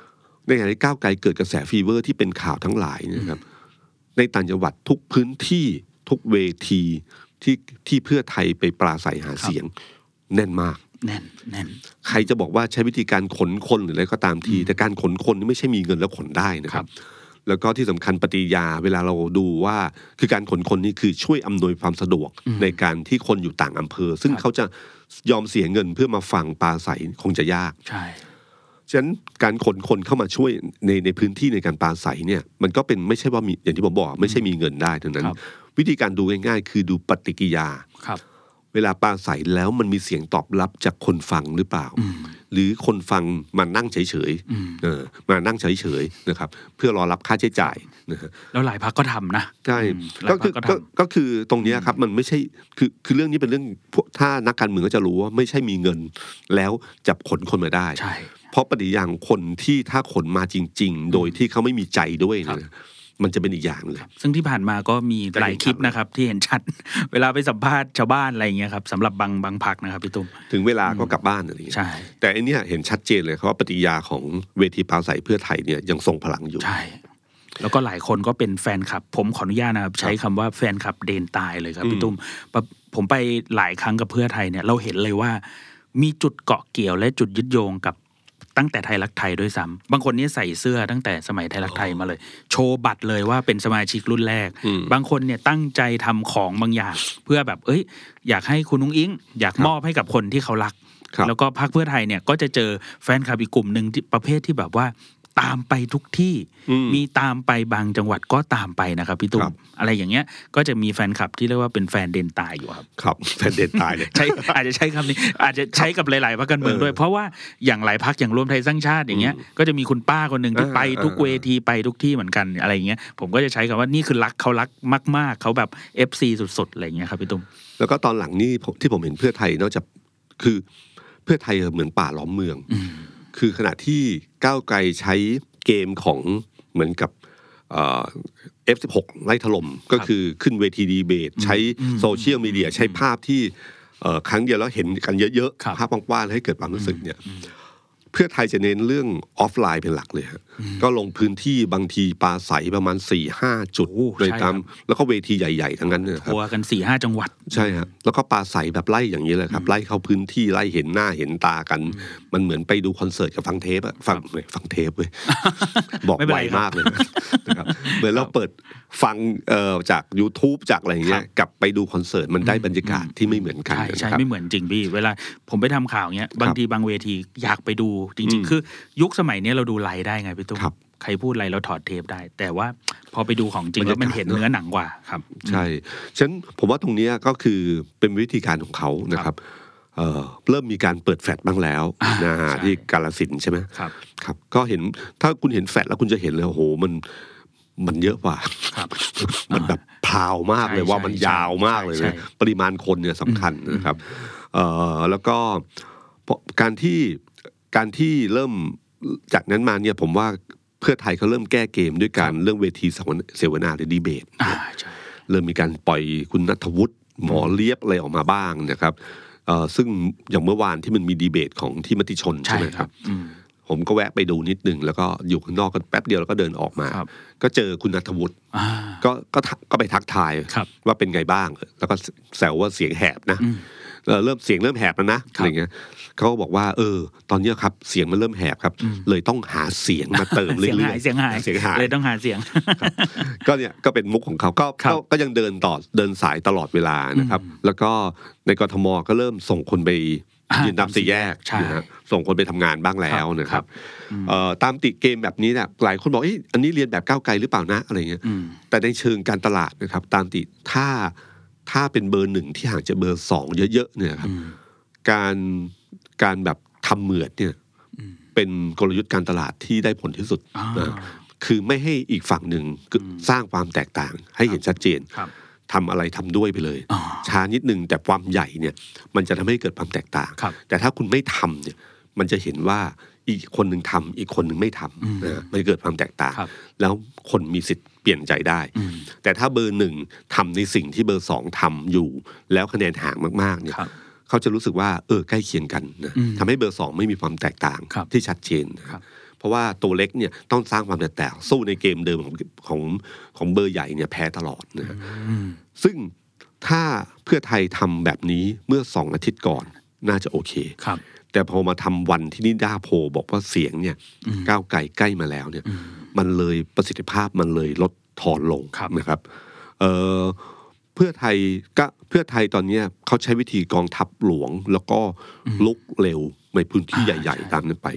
Speaker 2: ในขณะที่ก้าวไกลเกิดกระแส fever ที่เป็นข่าวทั้งหลายเนี่ยนะครับ ในต่างจังหวัดทุกพื้นที่ทุกเวทีที่ที่เพื่อไทยไปปราศัยหาเสียง แน่นมาก
Speaker 3: แน่นแน่น
Speaker 2: ใครจะบอกว่าใช้วิธีการขนคนหรืออะไรก็ตามที แต่การขนคนนี่ไม่ใช่มีเงินแล้วขนได้นะครั
Speaker 3: ครับบ
Speaker 2: แล้วก็ที่สำคัญปฏิกิริยาเวลาเราดูว่าคือการขนคนนี่คือช่วยอำนวยความสะดวก
Speaker 3: อืม
Speaker 2: ในการที่คนอยู่ต่างอำเภอ ซึ่ง
Speaker 3: ครับ
Speaker 2: เขาจะยอมเสียเงินเพื่อมาฟังปราศัยคงจะยาก
Speaker 3: ใช่
Speaker 2: ฉะนั้นการขนคนเข้ามาช่วยในในพื้นที่ในการปราศัยเนี่ย มันก็เป็นไม่ใช่ว่ามีอย่างที่ผมบอก ไม่ใช่มีเงินได้เท่านั้น
Speaker 3: ครับ
Speaker 2: วิธีการดูง่ายๆ คือดูปฏิกิริยา
Speaker 3: ครับ
Speaker 2: เวลาปราศัยแล้วมันมีเสียงตอบรับจากคนฟังหรือเปล่า
Speaker 3: อืม
Speaker 2: หรือคนฟังมานั่งเฉย
Speaker 3: อืม
Speaker 2: ๆเออมานั่งเฉยๆนะครับ เพื่อรอรับค่าใช้จ่ายนะฮะ
Speaker 3: แล้วหลายพักก็ทำนะ
Speaker 2: ใช่
Speaker 3: อืมหลา
Speaker 2: ก็
Speaker 3: ยพร
Speaker 2: คื
Speaker 3: ร
Speaker 2: อ
Speaker 3: ก็
Speaker 2: ก็
Speaker 3: ทำ
Speaker 2: ก็คือตรงเนี้ยครับมันไม่ใช่คือคือเรื่องนี้เป็นเรื่องพวกถ้านักการเมืองก็จะรู้ว่าไม่ใช่มีเงิน แล้วจับขนคนมาได้
Speaker 3: ใช่
Speaker 2: เพราะปฏิอย่างคนที่ถ้าขนมาจริง ๆ โดยที่เขาไม่มีใจด้วย
Speaker 3: ครับ
Speaker 2: เนี่ย มันจะเป็นอีกอย่างเลย
Speaker 3: ซึ่งที่ผ่านมาก็มี
Speaker 2: จะเห็น
Speaker 3: หลายคลิป
Speaker 2: ชัดเลย
Speaker 3: นะครับ ที่เห็นชัด เวลาไปสัมภาษณ์ชาวบ้านอะไรอย่างเงี้ยครับสำหรับบางบางพักนะครับพี่ตุ้ม
Speaker 2: ถึงเวลาก็กลับบ้านอะไรอย่างเงี้ย
Speaker 3: ใช่
Speaker 2: แต่อันเนี้ยเห็นชัดเจนเลยครับว่าปฏิกิริยาของเวทีปราศัยเพื่อไทยเนี่ยยังทรงพลังอยู่
Speaker 3: ใช่แล้วก็หลายคนก็เป็นแฟนคลับ ผมขออนุญาตนะครับใช้คำว่าแฟนคลับเดนตายเลยครับ
Speaker 2: อืม
Speaker 3: พี่ตุ้มปะผมไปหลายครั้งกับเพื่อไทยเนี่ยเราเห็นเลยว่ามีจุดเกาะเกี่ยวและจุดยึดโยงกับ ตั้งแต่ไทยรักไทยด้วยซ้ำบางคนเนี่ยใส่เสื้อตั้งแต่สมัยไทยรักไทยมาเลย โชว์บัตรเลยว่าเป็นสมาชิกรุ่นแรก
Speaker 2: อืม
Speaker 3: บางคนเนี่ยตั้งใจทำของบางอย่าง เพื่อแบบเอ้ย อยากให้คุณนุ้งอิง อยากมอบให้กับคนที่เขารัก
Speaker 2: ครับ
Speaker 3: แล้วก็พรรคเพื่อไทยเนี่ยก็จะเจอแฟนคลับอีกกลุ่มหนึ่งที่ประเภทที่แบบว่า ตามไปทุกที่
Speaker 2: อืม
Speaker 3: มีตามไปบางจังหวัดก็ตามไปนะครับพี่ตุ้
Speaker 2: ครั
Speaker 3: ม
Speaker 2: บ
Speaker 3: อะไรอย่างเงี้ยก็จะมีแฟนคลับที่เรียกว่าเป็นแฟนเดนตายอยู่ครับ
Speaker 2: ครับแฟนเด็ดตายเลย
Speaker 3: ใช้อาจจะใช้คำนี้อาจจะใช้กับหลายๆพรรคการเมือง
Speaker 2: เออ
Speaker 3: ด้วย เพราะว่าอย่างหลายพักอย่างรวมไทยสร้างชาติอย่างเงี้ยก็จะมีคุณป้าคนหนึ่งที่
Speaker 2: อ่า
Speaker 3: ไปทุก
Speaker 2: อ่า
Speaker 3: เวทีไปทุกที่เหมือนกันอะไรอย่างเงี้ยผมก็จะใช้คำว่านี่คือรักเขารักมาก ๆเขาแบบ FC สุดๆอะไรอย่างเงี้ยครับพี่ตุ้ม
Speaker 2: แล้วก็ตอนหลังนี่ผมที่ผมเห็นเพื่อไทยนอกจากคือเพื่อไทยเหมือนป่าล้อมเมือง คือขณะที่ก้าวไกลใช้เกมของเหมือนกับเอ่อ F16 ไล่ถล่มก็คือขึ้นเวทีดีเบต ใช้โซเชียลมีเดียใช้ภาพที่เอ่อครั้งเดียวแล้วเห็นกันเยอะ
Speaker 3: ครับ
Speaker 2: ๆภาพกว้างๆให้เกิดความรู้สึกเนี่ย เพื่อไทยจะเน้นเรื่องออฟไลน์เป็นหลักเลยฮะก็ลงพื้นที่บางทีปราศรัยประมาณสี่ห้าจุด
Speaker 3: โอ้
Speaker 2: โดย
Speaker 3: ใช่
Speaker 2: ตาม
Speaker 3: ครับ
Speaker 2: แล้วก็เวทีใหญ่ๆทั้งนั้นเนี่ยนะครับ
Speaker 3: ทัวร์กันสี่ห้าจังหวัด
Speaker 2: ใช่ฮะแล้วก็ปราศรัยแบบไล่อย่างนี้เลยครับไล่เข้าพื้นที่ไล่เห็นหน้าเห็นตากัน มันเหมือนไปดูคอนเสิร์ตกับฟังเทปอะฟังเว้ยฟังเทปเว้ยบอก
Speaker 3: ไม่เป็น
Speaker 2: ไว
Speaker 3: ไรครับ
Speaker 2: มากเลยนะนะครับเหมือนเราเปิดฟังเอ่อจาก YouTube จากอะไรอย่างเงี้ยกลับไปดูคอนเสิร์ตมันได้บรรยากาศที่ไม่เหมือนกัน
Speaker 3: ใช่ใช่
Speaker 2: นะครับ
Speaker 3: ไม่เหมือนจริงพี่เวลาผมไปทำข่าวเนี้ยบางทีบางเวทีอยากไปดูจ
Speaker 2: อื
Speaker 3: ริง
Speaker 2: ม
Speaker 3: ๆคือยุคสมัยเนี้ยเราดูไลฟ์ได้ไงพี่ตุ้ม
Speaker 2: ครับ
Speaker 3: ใครพูดอะไรเราถอดเทปได้ แต่ว่าพอไปดูของจริงแล้วมันเห็นเนื้อหนังกว่าครับ
Speaker 2: ใช่ฉะนันผมว่าตรงเนี้ยก็คือเป็นวิธีการของเขานะครับเอ่อเริ่มมีการเปิดแฟลชบ้างแล้ว
Speaker 3: อ่า
Speaker 2: นะฮะ
Speaker 3: ใช่
Speaker 2: ที่กาลสินธุ์ใช่ไหม
Speaker 3: ครับ
Speaker 2: ครับ ก็เห็นถ้าคุณเห็นแฟลชแล้วคุณจะเห็นเลยโอ้โหมันมันเยอะกว่า
Speaker 3: ครับ
Speaker 2: มันแบบพราวมากเลย
Speaker 3: ใช่
Speaker 2: ว่ามัน
Speaker 3: ใช่
Speaker 2: ยาวมากเลย
Speaker 3: ใช่
Speaker 2: นะ
Speaker 3: ใช่
Speaker 2: ปริมาณคนเนี่ยสำคัญนะครับเอ่อแล้วก็พอการที่ การที่เริ่มจากนั้นมาเนี่ยผมว่าเพื่อไทยเขาเริ่มแก้เกมด้วยการเรื่องเวทีเสวนาหรือดีเบต
Speaker 3: อ่าใช่
Speaker 2: เริ่มมีการปล่อยคุณนัทวุฒิหมอเลียบอะไรออกมาบ้างนะครับเอ่อซึ่งอย่างเมื่อวานที่มันมีดีเบตของที่มติชน
Speaker 3: ใช่
Speaker 2: ใช่ไหม
Speaker 3: ค
Speaker 2: ค
Speaker 3: รั
Speaker 2: รั
Speaker 3: บบอืม
Speaker 2: ผมก็แวะไปดูนิดนึง แล้วก็อยู่ข้างนอกกันแป๊บเดียวแล้วก็เดินออกมา
Speaker 3: ครับ
Speaker 2: ก็เจอคุณนัทวุฒิ
Speaker 3: อ่า
Speaker 2: ก็ก็ทักก็ไปทักทาย
Speaker 3: ครับ
Speaker 2: ว่าเป็นไงบ้าง แล้วก็แซวว่าเสียงแหบนะ
Speaker 3: อืม
Speaker 2: เออเริ่มเสียงเริ่มแหบแล้วนะอะไรเงี้ยเขาก็บอกว่า เออ ตอนเนี้ยครับเสียงมันเริ่มแหบครับ เลยต้องหาเสียงมาเติมเรื่
Speaker 3: เสียง
Speaker 2: อย
Speaker 3: หาย
Speaker 2: ๆ
Speaker 3: เสียงหาย
Speaker 2: เสียงหาย
Speaker 3: เลยต้องหาเสียง
Speaker 2: ก็เนี่ยก็เป็นมุกของเขาก็
Speaker 3: ครับ
Speaker 2: ก็ก็ยังเดินต่อเดินสายตลอดเวลานะครับ แล้วก็ในกทมก็เริ่มส่งคนไป
Speaker 3: อ่า
Speaker 2: ยืนนับสี่แยก
Speaker 3: ใช่
Speaker 2: นะฮะส่งคนไปทำงานบ้างแล้วนะค
Speaker 3: ครั
Speaker 2: รับบเอ่อตามติเกมแบบนี้เนี่ยหลายคนบอกเอยอันนี้เรียนแบบก้าวไกลหรือเปล่านะอะไรเงี้ย
Speaker 3: อืม
Speaker 2: แต่ในเชิงการตลาดนะครับ ตามติถ้า ถ้าเป็นเบอร์หนึ่งที่ห่างจากเบอร์สองเยอะๆเนี่ยครับ
Speaker 3: อืม
Speaker 2: การการแบบทำเหมือดเนี่ย
Speaker 3: อืม
Speaker 2: เป็นกลยุทธ์การตลาดที่ได้ผลที่สุด
Speaker 3: อ่า
Speaker 2: นะคือไม่ให้อีกฝั่งหนึ่งคืออ
Speaker 3: ม
Speaker 2: สร้างความแตกต่าง ให้เห็นชัดเจน
Speaker 3: ครับ
Speaker 2: ทำอะไรทำด้วยไปเลย
Speaker 3: อ๋อ
Speaker 2: ช้านิดนึงแต่ความใหญ่เนี่ย มันจะทำให้เกิดความแตกต่าง
Speaker 3: ครับ
Speaker 2: แต่ถ้าคุณไม่ทำเนี่ยมันจะเห็นว่าอีกคนหนึ่งทำอีกคนหนึ่งไม่ท
Speaker 3: อืมำ
Speaker 2: นะมันเกิดความแตกต่าง
Speaker 3: ครับ
Speaker 2: แล้วคนมีสิทธิ์ เปลี่ยนใจได้
Speaker 3: อืม
Speaker 2: แต่ถ้าเบอร์หนึ่งทำในสิ่งที่เบอร์สองทำอยู่ แล้วคะแนนห่างมากๆเนี่ย
Speaker 3: ครับ
Speaker 2: เขาจะรู้สึกว่าเออใกล้เคียงกันนะ
Speaker 3: อืม
Speaker 2: ทำให้เบอร์สองไม่มีความแตกต่าง
Speaker 3: ครับ
Speaker 2: ที่ชัดเจนนะครับเพราะว่าตัวเล็กเนี่ยต้องสร้างความแตกต่างสู้ในเกมเดิมของของของเบอร์ใหญ่เนี่ยแพ้ตลอดนะฮะ
Speaker 3: อืม
Speaker 2: ซึ่งถ้าเพื่อไทยทำแบบนี้เมื่อสองอาทิตย์ก่อนน่าจะโอเค
Speaker 3: ครับ
Speaker 2: แต่พอมาทำวันที่นิด้าโพลบอกว่าเสียงเนี่ย
Speaker 3: อืม
Speaker 2: ก้าวไกลใกล้มาแล้วเนี่ย
Speaker 3: อื ม
Speaker 2: มันเลยประสิทธิภาพมันเลยลดทอนลง
Speaker 3: ครับ
Speaker 2: นะครับเอ่อเพื่อไทยก็เพื่อไทยตอนเนี้ยเขาใช้วิธีกองทัพหลวง แล้วก็ลุกเร็วในพื้นที่
Speaker 3: อ่า
Speaker 2: ใหญ่
Speaker 3: ใช่
Speaker 2: ๆ ตามนั้นไป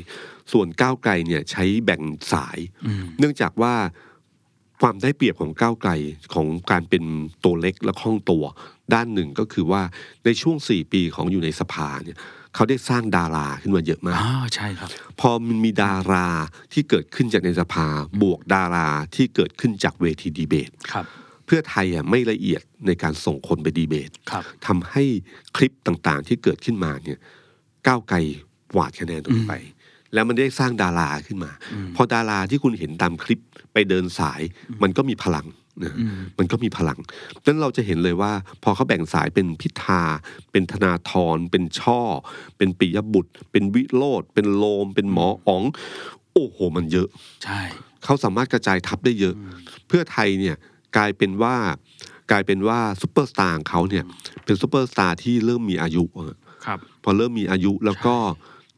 Speaker 2: ส่วนก้าวไกลเนี่ยใช้แบ่งสาย
Speaker 3: อืม
Speaker 2: เนื่องจากว่าความได้เปรียบของก้าวไกลของการเป็นตัวเล็กและคล่องตัว ด้านหนึ่งก็คือว่าในช่วงสี่ปีของอยู่ในสภาเนี่ยเขาได้สร้างดาราขึ้นมาเยอะมาก
Speaker 3: อ๋อใช่ครับ
Speaker 2: พอมันมีดาราที่เกิดขึ้นจากในสภา บวกดาราที่เกิดขึ้นจากเวทีดีเบต
Speaker 3: ครับ
Speaker 2: เพื่อไทยอะไม่ละเอียดในการส่งคนไปดีเบต
Speaker 3: ครับ
Speaker 2: ทำให้คลิปต่างๆ ที่เกิดขึ้นมาเนี่ยก้าวไกลกวาดคะแนนตรงนี้ไป แล้วมันได้สร้างดาราขึ้นมา พอดาราที่คุณเห็นตามคลิปไปเดินสาย มันก็มีพลัง นะ
Speaker 3: อืม
Speaker 2: มันก็มีพลังดังนั้นเราจะเห็นเลยว่า พอเขาแบ่งสายเป็นพิธา เป็นธนาธร เป็นช่อ เป็นปิยบุตร เป็นวิโรจน์เป็นโรม เป็นหมออ๋อง โอ้โห มันเยอะ
Speaker 3: ใช่
Speaker 2: เขาสามารถกระจายทัพได้เยอะ เพื่อไทยเนี่ยกลายเป็นว่ากลายเป็นว่าซูเปอร์สตาร์ของเขาเนี่ยเป็นซูเปอร์สตาร์ที่เริ่มมีอายุอะ
Speaker 3: ครับ
Speaker 2: พอเริ่มมีอายุแล้วก็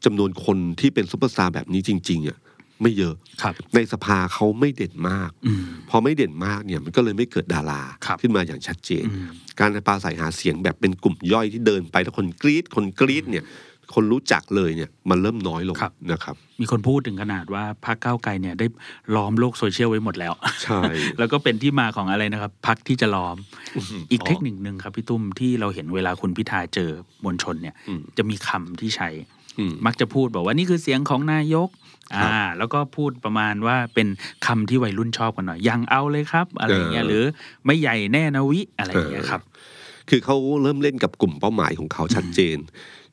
Speaker 2: จำนวนคนที่เป็นซุปเปอร์สตาร์แบบนี้จริงๆอะ ไม่เยอะ
Speaker 3: ครับ
Speaker 2: ในสภาเขาไม่เด่นมาก
Speaker 3: อืม
Speaker 2: พอไม่เด่นมากเนี่ยมันก็เลยไม่เกิดดารา
Speaker 3: ครับ
Speaker 2: ขึ้นมาอย่างชัดเจน
Speaker 3: อืม
Speaker 2: การปราศัยหาเสียงแบบเป็นกลุ่มย่อยที่เดินไปแล้วคนกรี๊ดคนกรี๊ดเนี่ยคนรู้จักเลยเนี่ยมันเริ่มน้อยลง
Speaker 3: ครับ
Speaker 2: นะครับ
Speaker 3: มีคนพูดถึงขนาดว่าพรรคก้าวไกลเนี่ยได้ล้อมโลกโซเชียลไว้หมดแล้ว
Speaker 2: ใช่
Speaker 3: แล้วก็เป็นที่มาของอะไรนะครับพักที่จะล้อม อีก
Speaker 2: อ๋อ
Speaker 3: เทคนิคหนึ่งครับพี่ตุ้มที่เราเห็นเวลาคุณพิธาเจอมวลชนเนี่ย
Speaker 2: อืม
Speaker 3: จะมีคำที่ใช้
Speaker 2: อื ม
Speaker 3: มักจะพูดบอกว่านี่คือเสียงของนายก
Speaker 2: ครับ
Speaker 3: อ่าแล้วก็พูดประมาณว่าเป็นคำที่วัยรุ่นชอบกันหน่อยยังเอาเลยครับ อะไรอย่างเงี้ย
Speaker 2: เออ
Speaker 3: หรือไม่ใหญ่แน่นะวิอะไรอย่างเงี้ยครับ
Speaker 2: คือเขาเริ่มเล่นกับกลุ่มเป้าหมายของเขาชัดเจน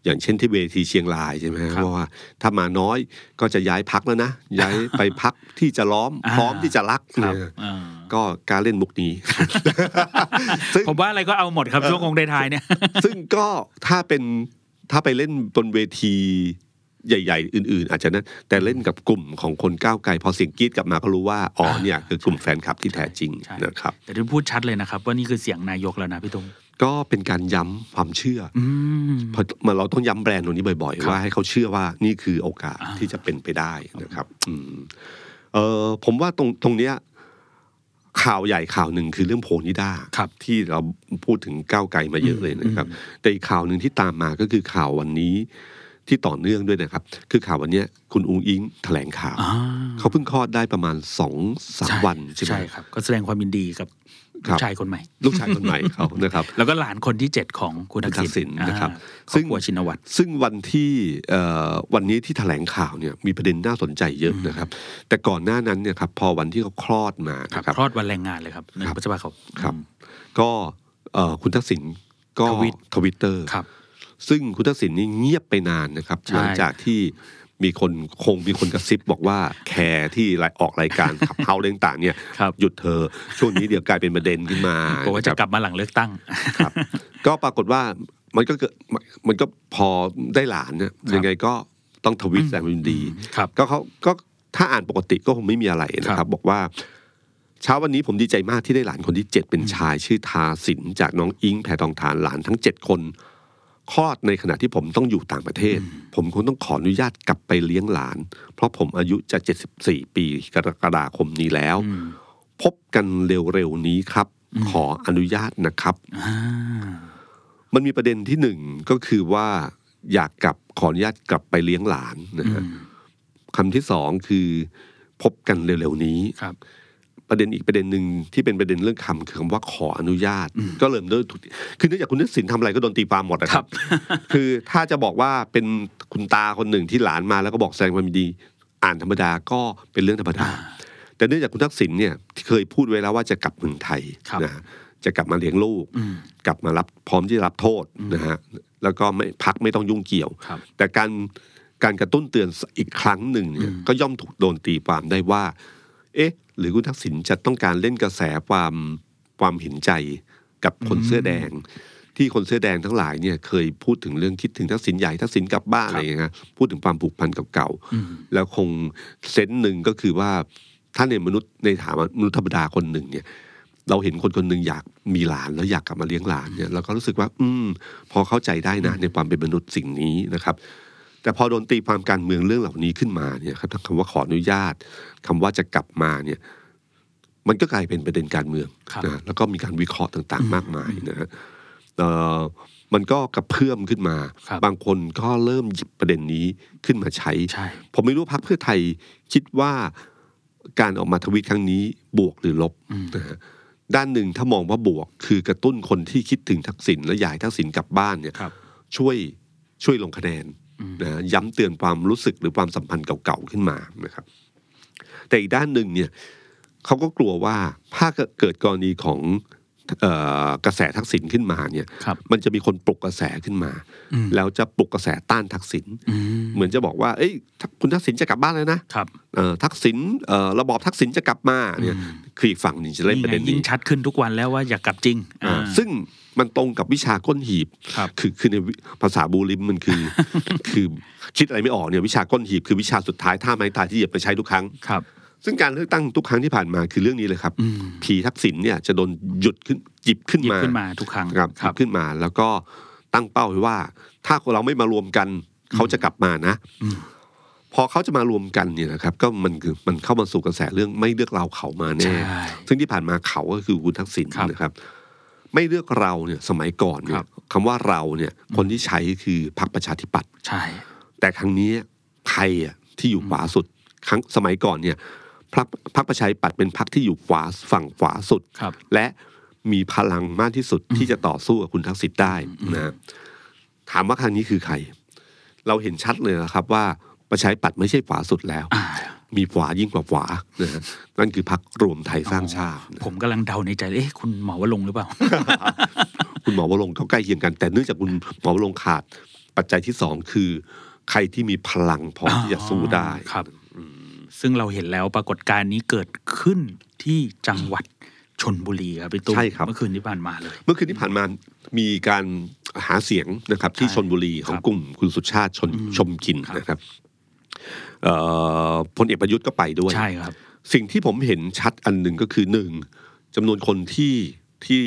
Speaker 2: อย่างเช่นที่เวทีเชียงรายใช่ไหมฮะ
Speaker 3: ครับ
Speaker 2: ว่าถ้ามาน้อยก็จะย้ายพักแล้วนะย้ายไปพักที่จะล้อม
Speaker 3: อ่า
Speaker 2: พร้อมที่จะรัก
Speaker 3: ครับ
Speaker 2: เนี่ย
Speaker 3: อ่า
Speaker 2: ก็การเล่นมุกนี้ซึ่ง
Speaker 3: ผมว่าอะไรก็เอาหมดครับช่วงคงได้ทายๆเนี่ย
Speaker 2: ซึ่งก็ถ้าเป็น ถ้าไปเล่นบนเวทีใหญ่ ๆ อื่น ๆ อาจจะนะแต่เล่นกับกลุ่มของคนก้าวไกลพอเสียงกรีดกลับมาก็รู้ว่าอ๋อเนี่ยคือกลุ่มแฟนคลับที่แท้จริง
Speaker 3: ใช่
Speaker 2: นะครับ
Speaker 3: แต่ที่พูดชัดเลยนะครับ ว่านี่คือเสียงนายกแล้วนะพี่ตุ้ม
Speaker 2: ก็เป็นการย้ำความเชื่อ
Speaker 3: อืม
Speaker 2: เพราะมันเราต้องย้ำแบรนด์ตรงนี้บ่อย
Speaker 3: ครับ
Speaker 2: ๆว่าให้เขาเชื่อว่านี่คือโอกาส
Speaker 3: อ่า
Speaker 2: ที่จะเป็นไปได้นะครับ อืมเออผมว่าตรงตรงเนี้ย ข่าวใหญ่ข่าวหนึ่งคือเรื่องโพนิด้า
Speaker 3: ครับ
Speaker 2: ที่เราพูดถึงก้าวไกลมาเยอะเลยนะครับ แต่อีกข่าวหนึ่งที่ตามมาก็คือข่าววันนี้ที่ต่อเนื่องด้วยนะครับ คือข่าววันเนี้ยคุณอุงอิงแถลงข่าว
Speaker 3: อ่า
Speaker 2: เขาเพิ่งคลอดได้ประมาณสองสามวันใช่ไหม
Speaker 3: ใช่ครับ ก็แสดงความยินดีกับ
Speaker 2: ครั
Speaker 3: ลู
Speaker 2: บ
Speaker 3: กชายคนใหม่
Speaker 2: ลูกชายคนใหม่เขานะครับ
Speaker 3: แล้วก็หลานคนที่เจ็ดของคุณทัก
Speaker 2: ทักษิ
Speaker 3: ษิ
Speaker 2: ณ
Speaker 3: ณ
Speaker 2: นะครับ
Speaker 3: อ่า
Speaker 2: ซึ่
Speaker 3: ซึ่
Speaker 2: ง
Speaker 3: งหัวชินวัตร
Speaker 2: ซึ่งวันที่เอ่อวันนี้ที่แถลงข่าวเนี่ยมีประเด็นน่าสนใจเยอะนะครับ แต่ก่อนหน้านั้นเนี่ยครับพอวันที่เขาคลอดมา
Speaker 3: ครับ
Speaker 2: นะครับ
Speaker 3: คลอดวันแรงงานเลยครับหนึ่ง
Speaker 2: ครับ
Speaker 3: พฤษภาคม
Speaker 2: ครับ ก็เอ่อคุณทักษิณก็
Speaker 3: ทวิต
Speaker 2: ทวิตเตอร์
Speaker 3: ครับ
Speaker 2: ซึ่งคุณทักษิณนี่เงียบไปนานนะครับ
Speaker 3: ใช่
Speaker 2: หลังจากที่ มีคนคงมีคนกระซิบบอกว่าแคร์ที่ออกรายการขับเฮาเรื่องต่างๆเนี่ย
Speaker 3: ครับ
Speaker 2: หยุดเธอช่วงนี้เดี๋ยวกลายเป็นประเด็นขึ้นมา
Speaker 3: บอกว่าจะกลับมาหลังเลือกตั้ง
Speaker 2: ครับ ก็ปรากฏว่ามันก็เกิดมันก็พอได้หลานเนี่ย
Speaker 3: ครับ
Speaker 2: ยังไงก็ต้องทวิตแสดงความยินดี
Speaker 3: ครับ
Speaker 2: ก็เขาก็ถ้าอ่านปกติก็คงไม่มีอะไรนะค
Speaker 3: ครั
Speaker 2: รับ
Speaker 3: บ
Speaker 2: บอกว่าเช้าวันนี้ผมดีใจมากที่ได้หลานคนที่เจ็ดเป็นชายชื่อทาสินจากน้องอิงแผ่ทองทานหลานทั้งเจ็ดคน คลอดในขณะที่ผมต้องอยู่ต่างประเทศ ผมคงต้องขออนุญาตกลับไปเลี้ยงหลาน เพราะผมอายุจะ 74 ปีกรกฎาคมนี้แล้ว
Speaker 3: อืม
Speaker 2: พบกันเร็วๆนี้ครับ ขออนุญาตนะครับ
Speaker 3: อ่า
Speaker 2: มันมีประเด็นที่หนึ่งก็คือว่าอยากกลับขออนุญาตกลับไปเลี้ยงหลานนะฮะ
Speaker 3: อืม
Speaker 2: คำที่สองคือ พบกันเร็วๆนี้
Speaker 3: ครับ
Speaker 2: ประเด็นอีกประเด็นหนึ่งที่เป็นประเด็นเรื่องคำคือคำว่าขออนุญาต ก็เริ่มด้วยถูกคือเนื่องจากคุณทักษิณทำอะไรก็โดนตีความหมดนะครับ คือถ้าจะบอกว่าเป็นคุณตาคนหนึ่งที่หลานมาแล้วก็บอกแสดงความยินดี อ่านธรรมดาก็เป็นเรื่องธรรมดา แต่เนื่องจากคุณทักษิณเนี่ยเคยพูดไว้แล้วว่าจะกลับเมืองไทย
Speaker 3: ครับ
Speaker 2: นะฮะจะกลับมาเลี้ยงลูก
Speaker 3: อืม
Speaker 2: กลับมารับพร้อมที่จะรับโทษนะฮะแล้วก็ไม่พักไม่ต้องยุ่งเกี่ยว
Speaker 3: ครับ
Speaker 2: แต่การการกระตุ้นเตือนอีกครั้งหนึ่งเนี่ยก็ย่อมถูกโดนตีความได้ว่า เอ๊ะ หรือคุณทักษิณจะต้องการเล่นกระแสความความเห็นใจกับคนเสื้อแดง ที่คนเสื้อแดงทั้งหลายเนี่ยเคยพูดถึงเรื่องคิดถึงทักษิณใหญ่ทักษิณกลับบ้านอะไรอย่างเงี้ยพูดถึงความผูกพันเก่า
Speaker 3: อืม
Speaker 2: ๆแล้วคงเซนส์หนึ่งก็คือว่าถ้าในมนุษย์ในฐานะมนุษย์ธรรมดาคนหนึ่งเนี่ยเราเห็นคนคนหนึ่งอยากมีหลานแล้วอยากกลับมาเลี้ยงหลานเนี่ยเราก็รู้สึกว่า อืม พอเข้าใจได้นะ ในความเป็นมนุษย์สิ่งนี้นะครับ แต่พอโดนตีความการเมืองเรื่องเหล่านี้ขึ้นมาเนี่ยครับทั้งคำว่าขออนุญาตคำว่าจะกลับมาเนี่ยมันก็กลายเป็นประเด็นการเมือง
Speaker 3: ครับ
Speaker 2: นะแล้วก็มีการวิเคราะห์ต่างๆ มากมายนะฮะเอ่อมันก็กระเพื่อมขึ้นมา
Speaker 3: ครับ
Speaker 2: บางคนก็เริ่มหยิบประเด็นนี้ขึ้นมาใช้
Speaker 3: ใช่
Speaker 2: ผมไม่รู้ว่าพรรคเพื่อไทยคิดว่าการออกมาทวีตครั้งนี้บวกหรือลบนะฮะด้านหนึ่งถ้ามองว่าบวก คือกระตุ้นคนที่คิดถึงทักษิณและอยากให้ทักษิณกลับบ้านเนี่ย
Speaker 3: ครับ
Speaker 2: ช่วยช่วยลงคะแนน
Speaker 3: อืม
Speaker 2: นะฮะย้ำเตือนความรู้สึกหรือความสัมพันธ์เก่าๆขึ้นมานะครับ แต่อีกด้านหนึ่งเนี่ยเขาก็กลัวว่าถ้าเกิดกรณีของเอ่อกระแสทักษิณขึ้นมาเนี่ย
Speaker 3: ครับ
Speaker 2: มันจะมีคนปลุกกระแสขึ้นมา
Speaker 3: อืม
Speaker 2: แล้วจะปลุกกระแสต้านทักษิณ
Speaker 3: อืม
Speaker 2: เหมือนจะบอกว่า เอ้ย คุณทักษิณจะกลับบ้านแล้วนะครับเอ่อทักษิณเอ่อระบอบทักษิณจะกลับมาเนี่ย
Speaker 3: อืม
Speaker 2: คืออีกฝั่งหนึ่งจะเล่นประเด็น
Speaker 3: ไงยิ่
Speaker 2: นี้
Speaker 3: งชัดขึ้นทุกวันแล้วว่าอยากกลับจริง
Speaker 2: อ่า
Speaker 3: อ่า
Speaker 2: ซึ่ง มันตรงกับวิชาก้นหีบ
Speaker 3: ครับ
Speaker 2: คือคือในวิภาษาบูริมมันคือ คือคิดอะไรไม่ออกเนี่ยวิชาก้นหีบคือวิชาสุดท้ายท่าไม้ตายที่เหยียบไปใช้ทุกครั้ง
Speaker 3: ครับ
Speaker 2: ซึ่งการเลือกตั้งทุกครั้งที่ผ่านมาคือเรื่องนี้เลยครับ
Speaker 3: อืม
Speaker 2: ผีทักษิณเนี่ยจะโดนหยุดขึ้นหยิบขึ้น
Speaker 3: หยิบ
Speaker 2: มา
Speaker 3: ขึ้นมาทุกครั้ง
Speaker 2: ครับหยิบขึ้นมา แล้วก็ตั้งเป้าไว้ว่า ถ้าเราไม่มารวมกันเขาจะกลับมานะ
Speaker 3: อืม
Speaker 2: พอเขาจะมารวมกันเนี่ยนะครับ ก็มันคือมันเข้ามาสู่กระแสเรื่องไม่เลือกเราเขามาแน่
Speaker 3: ใช่
Speaker 2: ซึ่งที่ผ่านมาเขาก็คือคุณทักษิณ
Speaker 3: ครับ
Speaker 2: นะครับ ไม่เลือกเราเนี่ยสมัยก่อนเนี่
Speaker 3: ครั
Speaker 2: ย
Speaker 3: บ
Speaker 2: คำว่าเราเนี่ยคนที่ใช้คือพรรคประชาธิปัตย์
Speaker 3: ใช่
Speaker 2: แต่ครั้งนี้ใครอะที่อยู่ขวาสุดครั้งสมัยก่อนเนี่ยพรรคพรรคประชาธิปัตย์เป็นพรรคที่อยู่ขวาฝั่งขวาสุด
Speaker 3: ครับ
Speaker 2: และมีพลังมากที่สุดที่จะต่อสู้กับคุณทักษิณได้นะถามว่าครั้งนี้คือใคร เราเห็นชัดเลยนะครับว่าประชาธิปัตย์ไม่ใช่ขวาสุดแล้ว
Speaker 3: อ่า
Speaker 2: มีขวายิ่งกว่าขวานะฮะนั่นคือพรรครวมไทยสร้างชาตินะ
Speaker 3: ผมกำลังเดาในใจเลยเอ๊ะคุณหมอวรงค์หรือเปล่า
Speaker 2: คุณหมอวรงค์เขาใกล้เคียงกัน แต่เนื่องจากคุณหมอวรงค์ขาด ปัจจัยที่สองคือ ใครที่มีพลังพอที่จะสู้ได้
Speaker 3: ครับซึ่งเราเห็นแล้วปรากฏการณ์นี้เกิดขึ้นที่จังหวัดชนบุรีครับพี่ตุ้ม
Speaker 2: ใช่ครับ
Speaker 3: เมื่อคืนที่ผ่านมาเลย
Speaker 2: เมื่อคืนที่ผ่านมามีการหาเสียงนะครับ ที่
Speaker 3: ใช่
Speaker 2: ชนบุรีของ
Speaker 3: ครับ
Speaker 2: กลุ่มคุณสุชาติชน
Speaker 3: อืม
Speaker 2: ชมกิน
Speaker 3: ครับ
Speaker 2: นะครับเอ่อ พลเอกประยุทธ์ก็ไปด้วย
Speaker 3: ใช่ครับ
Speaker 2: สิ่งที่ผมเห็นชัดอันหนึ่งก็คือหนึ่งจำนวนคนที่ที่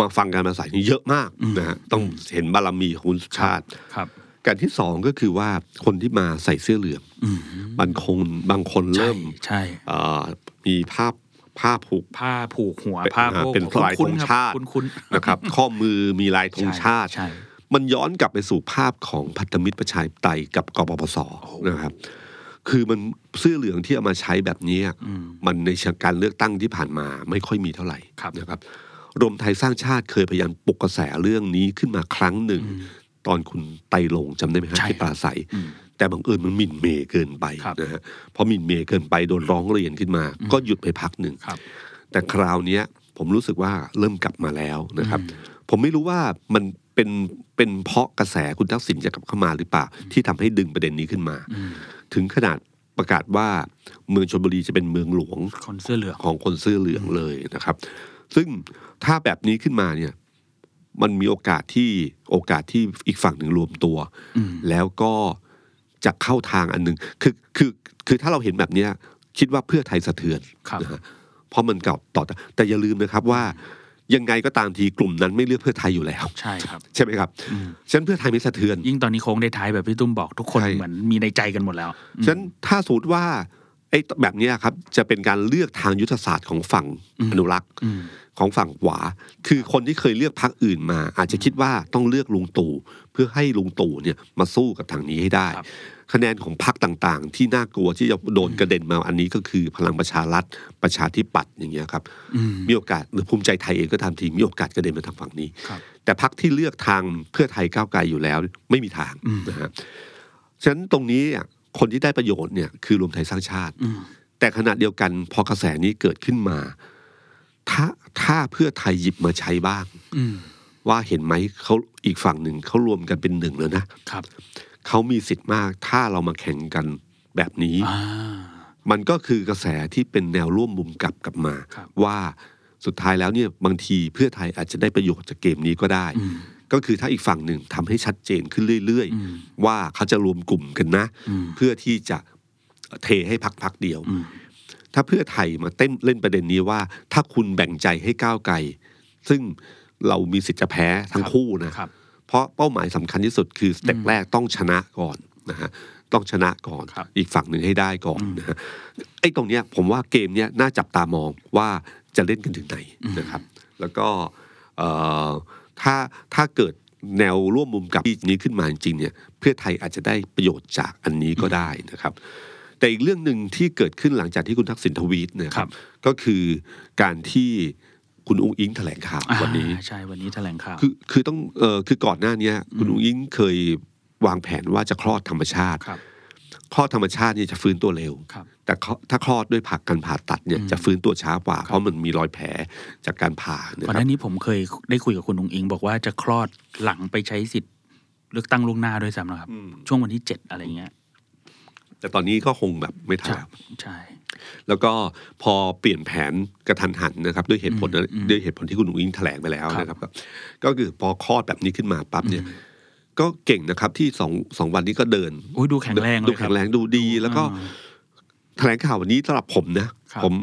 Speaker 2: มาฟังการปราศัยนี่เยอะมาก
Speaker 3: อืม
Speaker 2: นะฮะต้องเห็นบารมีของคุณสุชาติ
Speaker 3: ครับ
Speaker 2: การที่สองก็คือว่าคนที่มาใส่เสื้อเหลือง
Speaker 3: อืม
Speaker 2: บางคนบางคนเริ่ม
Speaker 3: ใช่
Speaker 2: เอ่อมีภาพผ้าผูก
Speaker 3: ผ้าผูกหัว
Speaker 2: เป็น
Speaker 3: ผ้า
Speaker 2: อ่า
Speaker 3: โพก
Speaker 2: เป็นลาย
Speaker 3: คุ้น
Speaker 2: ธง
Speaker 3: ๆครับ
Speaker 2: ชาติ
Speaker 3: คุ้นๆ
Speaker 2: นะครับ ข้อมือมีลายธงชาติ
Speaker 3: ใช่
Speaker 2: มันย้อนกลับไปสู่ภาพของพันธมิตรประชาธิปไตยกับกปปส
Speaker 3: โอ้โห
Speaker 2: นะครับ คือมันเสื้อเหลืองที่เอามาใช้แบบนี้
Speaker 3: อืม
Speaker 2: มันในเชิงการเลือกตั้งที่ผ่านมาไม่ค่อยมีเท่าไหร่
Speaker 3: ครับ
Speaker 2: นะครับ รวมไทยสร้างชาติเคยพยายามปลุกกระแสเรื่องนี้ขึ้นมาครั้งหนึ่ง
Speaker 3: อืม
Speaker 2: ตอนคุณไตรลงค์จำได้ไหมฮะ
Speaker 3: ใช่
Speaker 2: ที่ปราศัย
Speaker 3: อืม
Speaker 2: แต่บังเอิญมันหมิ่นเมย์เกินไป
Speaker 3: ครับ
Speaker 2: นะฮะพอหมิ่นเมย์เกินไปโดนร้องเรียนขึ้นมา ก็หยุดไปพักหนึ่ง
Speaker 3: ครับ
Speaker 2: แต่คราวเนี้ยผมรู้สึกว่าเริ่มกลับมาแล้วนะครับ
Speaker 3: อืม
Speaker 2: ผมไม่รู้ว่ามัน เป็นเป็นเพราะกระแสคุณทักษิณจะกลับเข้ามาหรือเปล่า ที่ทำให้ดึงประเด็นนี้ขึ้นมา
Speaker 3: อืม
Speaker 2: ถึงขนาดประกาศว่าเมืองชลบุรีจะเป็นเมืองหลวง
Speaker 3: คนเสื้อเหลือง
Speaker 2: ของคนเสื้อเหลืองเลยนะครับ ซึ่งถ้าแบบนี้ขึ้นมาเนี่ย มันมีโอกาสที่โอกาสที่อีกฝั่งหนึ่งรวมตัว
Speaker 3: อืม
Speaker 2: แล้วก็จะเข้าทางอันหนึ่งคือคือคือถ้าเราเห็นแบบเนี้ยคิดว่าเพื่อไทยสะเทือน
Speaker 3: ครับ
Speaker 2: นะฮะเพราะมันเก่าต่อแต่อย่าลืมนะครับว่า ยังไงก็ตามทีกลุ่มนั้นไม่เลือกเพื่อไทยอยู่แล้ว
Speaker 3: ใช่ครับ
Speaker 2: ใช่ไหมครับ
Speaker 3: อืม
Speaker 2: ฉะนันเพื่อไทยไม่สะเทือน
Speaker 3: ยิ่งตอนนี้โค้งได้ท้ายแบบพี่ตุ้มบอกทุกคน
Speaker 2: ใช่
Speaker 3: เหมือนมีในใจกันหมดแล้วอืม
Speaker 2: ฉะนั้นถ้าสมมติว่าไอ้แบบเนี้ยครับจะเป็นการเลือกทางยุทธศาสตร์ของฝั่ง
Speaker 3: อืม
Speaker 2: อนุรักษ์
Speaker 3: อืม
Speaker 2: ของฝั่งขวา คือคนที่เคยเลือกพรรคอื่นมา อาจจะคิดว่าต้องเลือกลุงตู่เพื่อให้ลุงตู่เนี่ยมาสู้กับทางนี้ให้ได้
Speaker 3: ครับ
Speaker 2: คะแนนของพรรคต่างๆ ที่น่ากลัวที่จะโดนกระเด็นมาอันนี้ก็คือพลังประชารัฐประชาธิปัตย์อย่างเงี้ยครับ
Speaker 3: อืม
Speaker 2: มีโอกาสหรือภูมิใจไทยเองก็ตามทีมีโอกาสกระเด็นมาทางฝั่งนี้
Speaker 3: ครับ
Speaker 2: แต่พรรคที่เลือกทางเพื่อไทยก้าวไกลอยู่แล้วไม่มีทาง
Speaker 3: อืม
Speaker 2: นะฮะฉะนั้นตรงนี้อะคนที่ได้ประโยชน์เนี่ยคือรวมไทยสร้างชาติ
Speaker 3: อืม
Speaker 2: แต่ขณะเดียวกันพอกระแสนี้เกิดขึ้นมา ถ้าถ้าเพื่อไทยหยิบมาใช้บ้าง
Speaker 3: อืม
Speaker 2: ว่าเห็นไหมเขาอีกฝั่งหนึ่งเขารวมกันเป็นหนึ่งแล้วนะครับเขามีสิทธิ์มากถ้าเรามาแข่งกันแบบนี้
Speaker 3: อ่า
Speaker 2: มันก็คือกระแสที่เป็นแนวร่วมมุมกลับกลับมา
Speaker 3: ครับ
Speaker 2: ว่าสุดท้ายแล้วเนี่ยบางทีเพื่อไทยอาจจะได้ประโยชน์จากเกมนี้ก็ได้
Speaker 3: อืม
Speaker 2: ก็คือถ้าอีกฝั่งหนึ่งทำให้ชัดเจนขึ้นเรื่อย
Speaker 3: อืม
Speaker 2: ๆว่าเขาจะรวมกลุ่มกันนะ
Speaker 3: อืม
Speaker 2: เพื่อที่จะเทให้พักพักๆเดียว
Speaker 3: อืม
Speaker 2: ถ้าเพื่อไทยมาเต้นเล่นประเด็นนี้ว่า ถ้าคุณแบ่งใจให้ก้าวไกลซึ่ง เรามีสิทธิ์จะแพ้ทั้งคู่นะ
Speaker 3: ครับ
Speaker 2: เพราะเป้าหมายสำคัญที่สุดคือสเต็ป
Speaker 3: อืม
Speaker 2: แรกต้องชนะก่อนนะฮะต้องชนะก่อน
Speaker 3: ครับ
Speaker 2: อีกฝั่งหนึ่งให้ได้ก่อน
Speaker 3: อืม
Speaker 2: นะฮะไอ้ตรงเนี้ยผมว่าเกมเนี้ยน่าจับตามองว่าจะเล่นกันถึงไหน
Speaker 3: อืม
Speaker 2: นะครับ แล้วก็เอ่อถ้าถ้าเกิดแนวร่วมมุมกับที่นี้ขึ้นมาจริงๆเนี่ยเพื่อไทยอาจจะได้ประโยชน์จากอันนี้ก็ได้นะครับ แต่อีกเรื่องหนึ่งที่เกิดขึ้นหลังจากที่คุณทักษิณทวีตเนยครับ ก็คือการที่ คุณอุ้งอิงแถลงข่าววันนี้
Speaker 3: อ่าใช่วันนี้แถลงข่าว
Speaker 2: คือคือต้องเออคือก่อนหน้าเนี้ยคุณอุ้งอิงเคยวางแผนว่าจะคลอดธรรมชาติ
Speaker 3: ครับ
Speaker 2: คลอดธรรมชาติเนี่ยจะฟื้นตัวเร็ว
Speaker 3: ครับ
Speaker 2: แต่เขาถ้าคลอดด้วยผักการผ่าตัดเนี่ย
Speaker 3: อืม
Speaker 2: จะฟื้นตัวช้ากว่า เพราะมันมีรอยแผลจากการผ่านะ
Speaker 3: ก่อน
Speaker 2: ค
Speaker 3: ห
Speaker 2: รับ
Speaker 3: น้านี้ผมเคยได้คุยกับคุณองอิง บอกว่าจะคลอดหลังไปใช้สิทธิ์เลือกตั้งล่วงหน้าด้วยซ้ำนะครับ
Speaker 2: อืม
Speaker 3: ช่วงวันที่เจ็ดอะไรเงี้ย
Speaker 2: แต่ตอนนี้ก็คงแบบไม่ทัน
Speaker 3: ใช่
Speaker 2: แล้ว
Speaker 3: ใช่
Speaker 2: แล้วก็พอเปลี่ยนแผนกระทันหันนะครับ ด้วยเหตุผล
Speaker 3: อืมอืม
Speaker 2: ด้วยเหตุผลที่คุณอุ้งอิงแถลงไปแล้ว
Speaker 3: ครับ
Speaker 2: นะครับก็ก็คือพอคลอดแบบนี้ขึ้นมาปั๊บเนี่ยก็เก่งนะครับที่สองสองวันนี้ก็เดิน
Speaker 3: โอ้ยดูแข็งแรงเลย
Speaker 2: ดู
Speaker 3: ครั
Speaker 2: แข็งแรงครับดูดี แล้วก็
Speaker 3: อ่า
Speaker 2: แถลงข่าววันนี้สำหรับผมนะ
Speaker 3: ครับ
Speaker 2: ผม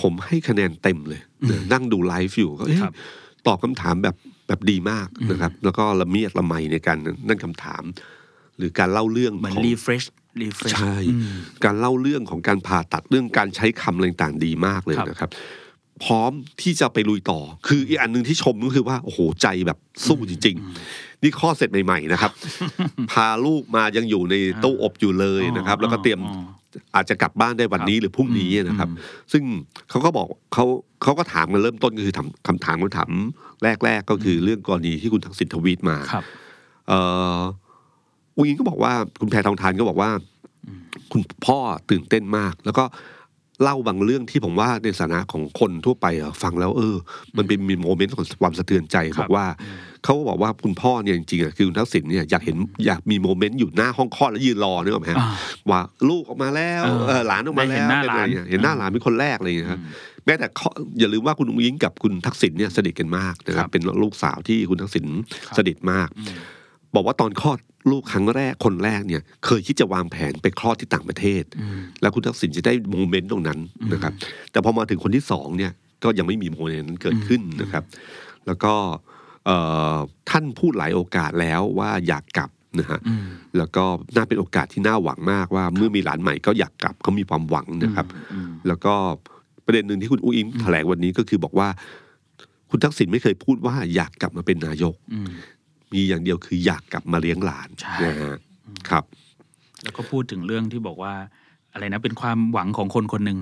Speaker 2: ผมให้คะแนนเต็มเลย
Speaker 3: อืม
Speaker 2: นั่งดูไลฟ์อยู่ก็เอ๊ะ
Speaker 3: ครับ
Speaker 2: ตอบคำถามแบบแบบดีมากนะครับ แล้วก็ละเมียดละไมในการนั่นคำถาม หรือการเล่าเรื่อง
Speaker 3: เหมือน
Speaker 2: ของ
Speaker 3: refresh refresh
Speaker 2: ใช่การเล่าเรื่องของการผ่าตัดเรื่องการใช้คำอะไรต่างๆดีมากเลย
Speaker 3: ครับ
Speaker 2: นะครับ พร้อมที่จะไปลุยต่อ คืออีกอันหนึ่งที่ชมก็คือว่าโอ้โหใจแบบสู้จริง ๆ นี่ข้อดเสร็จใหม่ ๆ นะครับ พาลูกมายังอยู่ในตู้อบอยู่เลยนะครับ แล้วก็เตรียม
Speaker 3: อ๋อ
Speaker 2: อาจจะกลับบ้านได้วันนี้หรือพรุ่งนี้นะครับ ซึ่งเขาก็บอกเขาเขาก็ถามกันเริ่มต้นก็คือถามคำถามคำถามแรก ๆ ก็คือเรื่องกรณีที่คุณทักษิณทวีตมา
Speaker 3: ครับ
Speaker 2: เอ่ออุ้งอิงก็บอกว่าคุณแพรทองทานก็บอกว่า คุณพ่อตื่นเต้นมาก แล้วก็เล่าบางเรื่องที่ผมว่าในฐานะของคนทั่วไปอะฟังแล้ว เออ มันเป็นมีโมเมนต์ของความสะเทือนใจ
Speaker 3: ครับ
Speaker 2: บอกว่าเขาก็บอกว่าคุณพ่อเนี่ยจริงๆอะคือคุณทักษิณเนี่ยอยากเห็นอยากมีโมเมนต์อยู่หน้าห้องคลอดแล้วยืนรอนึกออกไหมฮะ
Speaker 3: อ่า
Speaker 2: ว่าลูกออกมาแล้ว
Speaker 3: เออ
Speaker 2: เออหลานออกมาแล้ว
Speaker 3: ได้เห็นหน้าหลาน
Speaker 2: เป็อะไรเงี้ยเห็นหน้าหลานเป็นคนแรกอะไรอย่างเงี้ยครับแม้แต่เขาอย่าลืมว่าคุณอุ้งอิงกับคุณทักษิณเนี่ยสนิทกันมากนะค
Speaker 3: ครั
Speaker 2: รับบเป็นลูกสาวที่คุณทักษิณ
Speaker 3: ครับ
Speaker 2: สนิทมาก บอกว่าตอนคลอด ลูกครั้งแรกคนแรกเนี่ย เคยคิดจะวางแผนไปคลอดที่ต่างประเทศ แล้วคุณทักษิณจะได้โมเมนต์ตรงนั้นนะครับ แต่พอมาถึงคนที่สองเนี่ยก็ยังไม่มีโมเมนต์นั้นเกิดขึ้นนะครับ แล้วก็เอ่อท่านพูดหลายโอกาสแล้วว่าอยากกลับนะฮะ
Speaker 3: อืม
Speaker 2: แล้วก็น่าเป็นโอกาสที่น่าหวังมากว่าเมื่อมีหลานใหม่ก็อยากกลับเขามีความหวังนะครับ
Speaker 3: อืม
Speaker 2: แล้วก็ประเด็นหนึ่งที่คุณอุ้งอิงแถลงวันนี้ก็คือบอกว่า คุณทักษิณไม่เคยพูดว่าอยากกลับมาเป็นนายก
Speaker 3: อื ม
Speaker 2: มีอย่างเดียวคืออยากกลับมาเลี้ยงหลาน
Speaker 3: ใช่
Speaker 2: นะฮะครับ
Speaker 3: แล้วก็พูดถึงเรื่องที่บอกว่าอะไรนะเป็นความหวังของคนคนหนึ่ง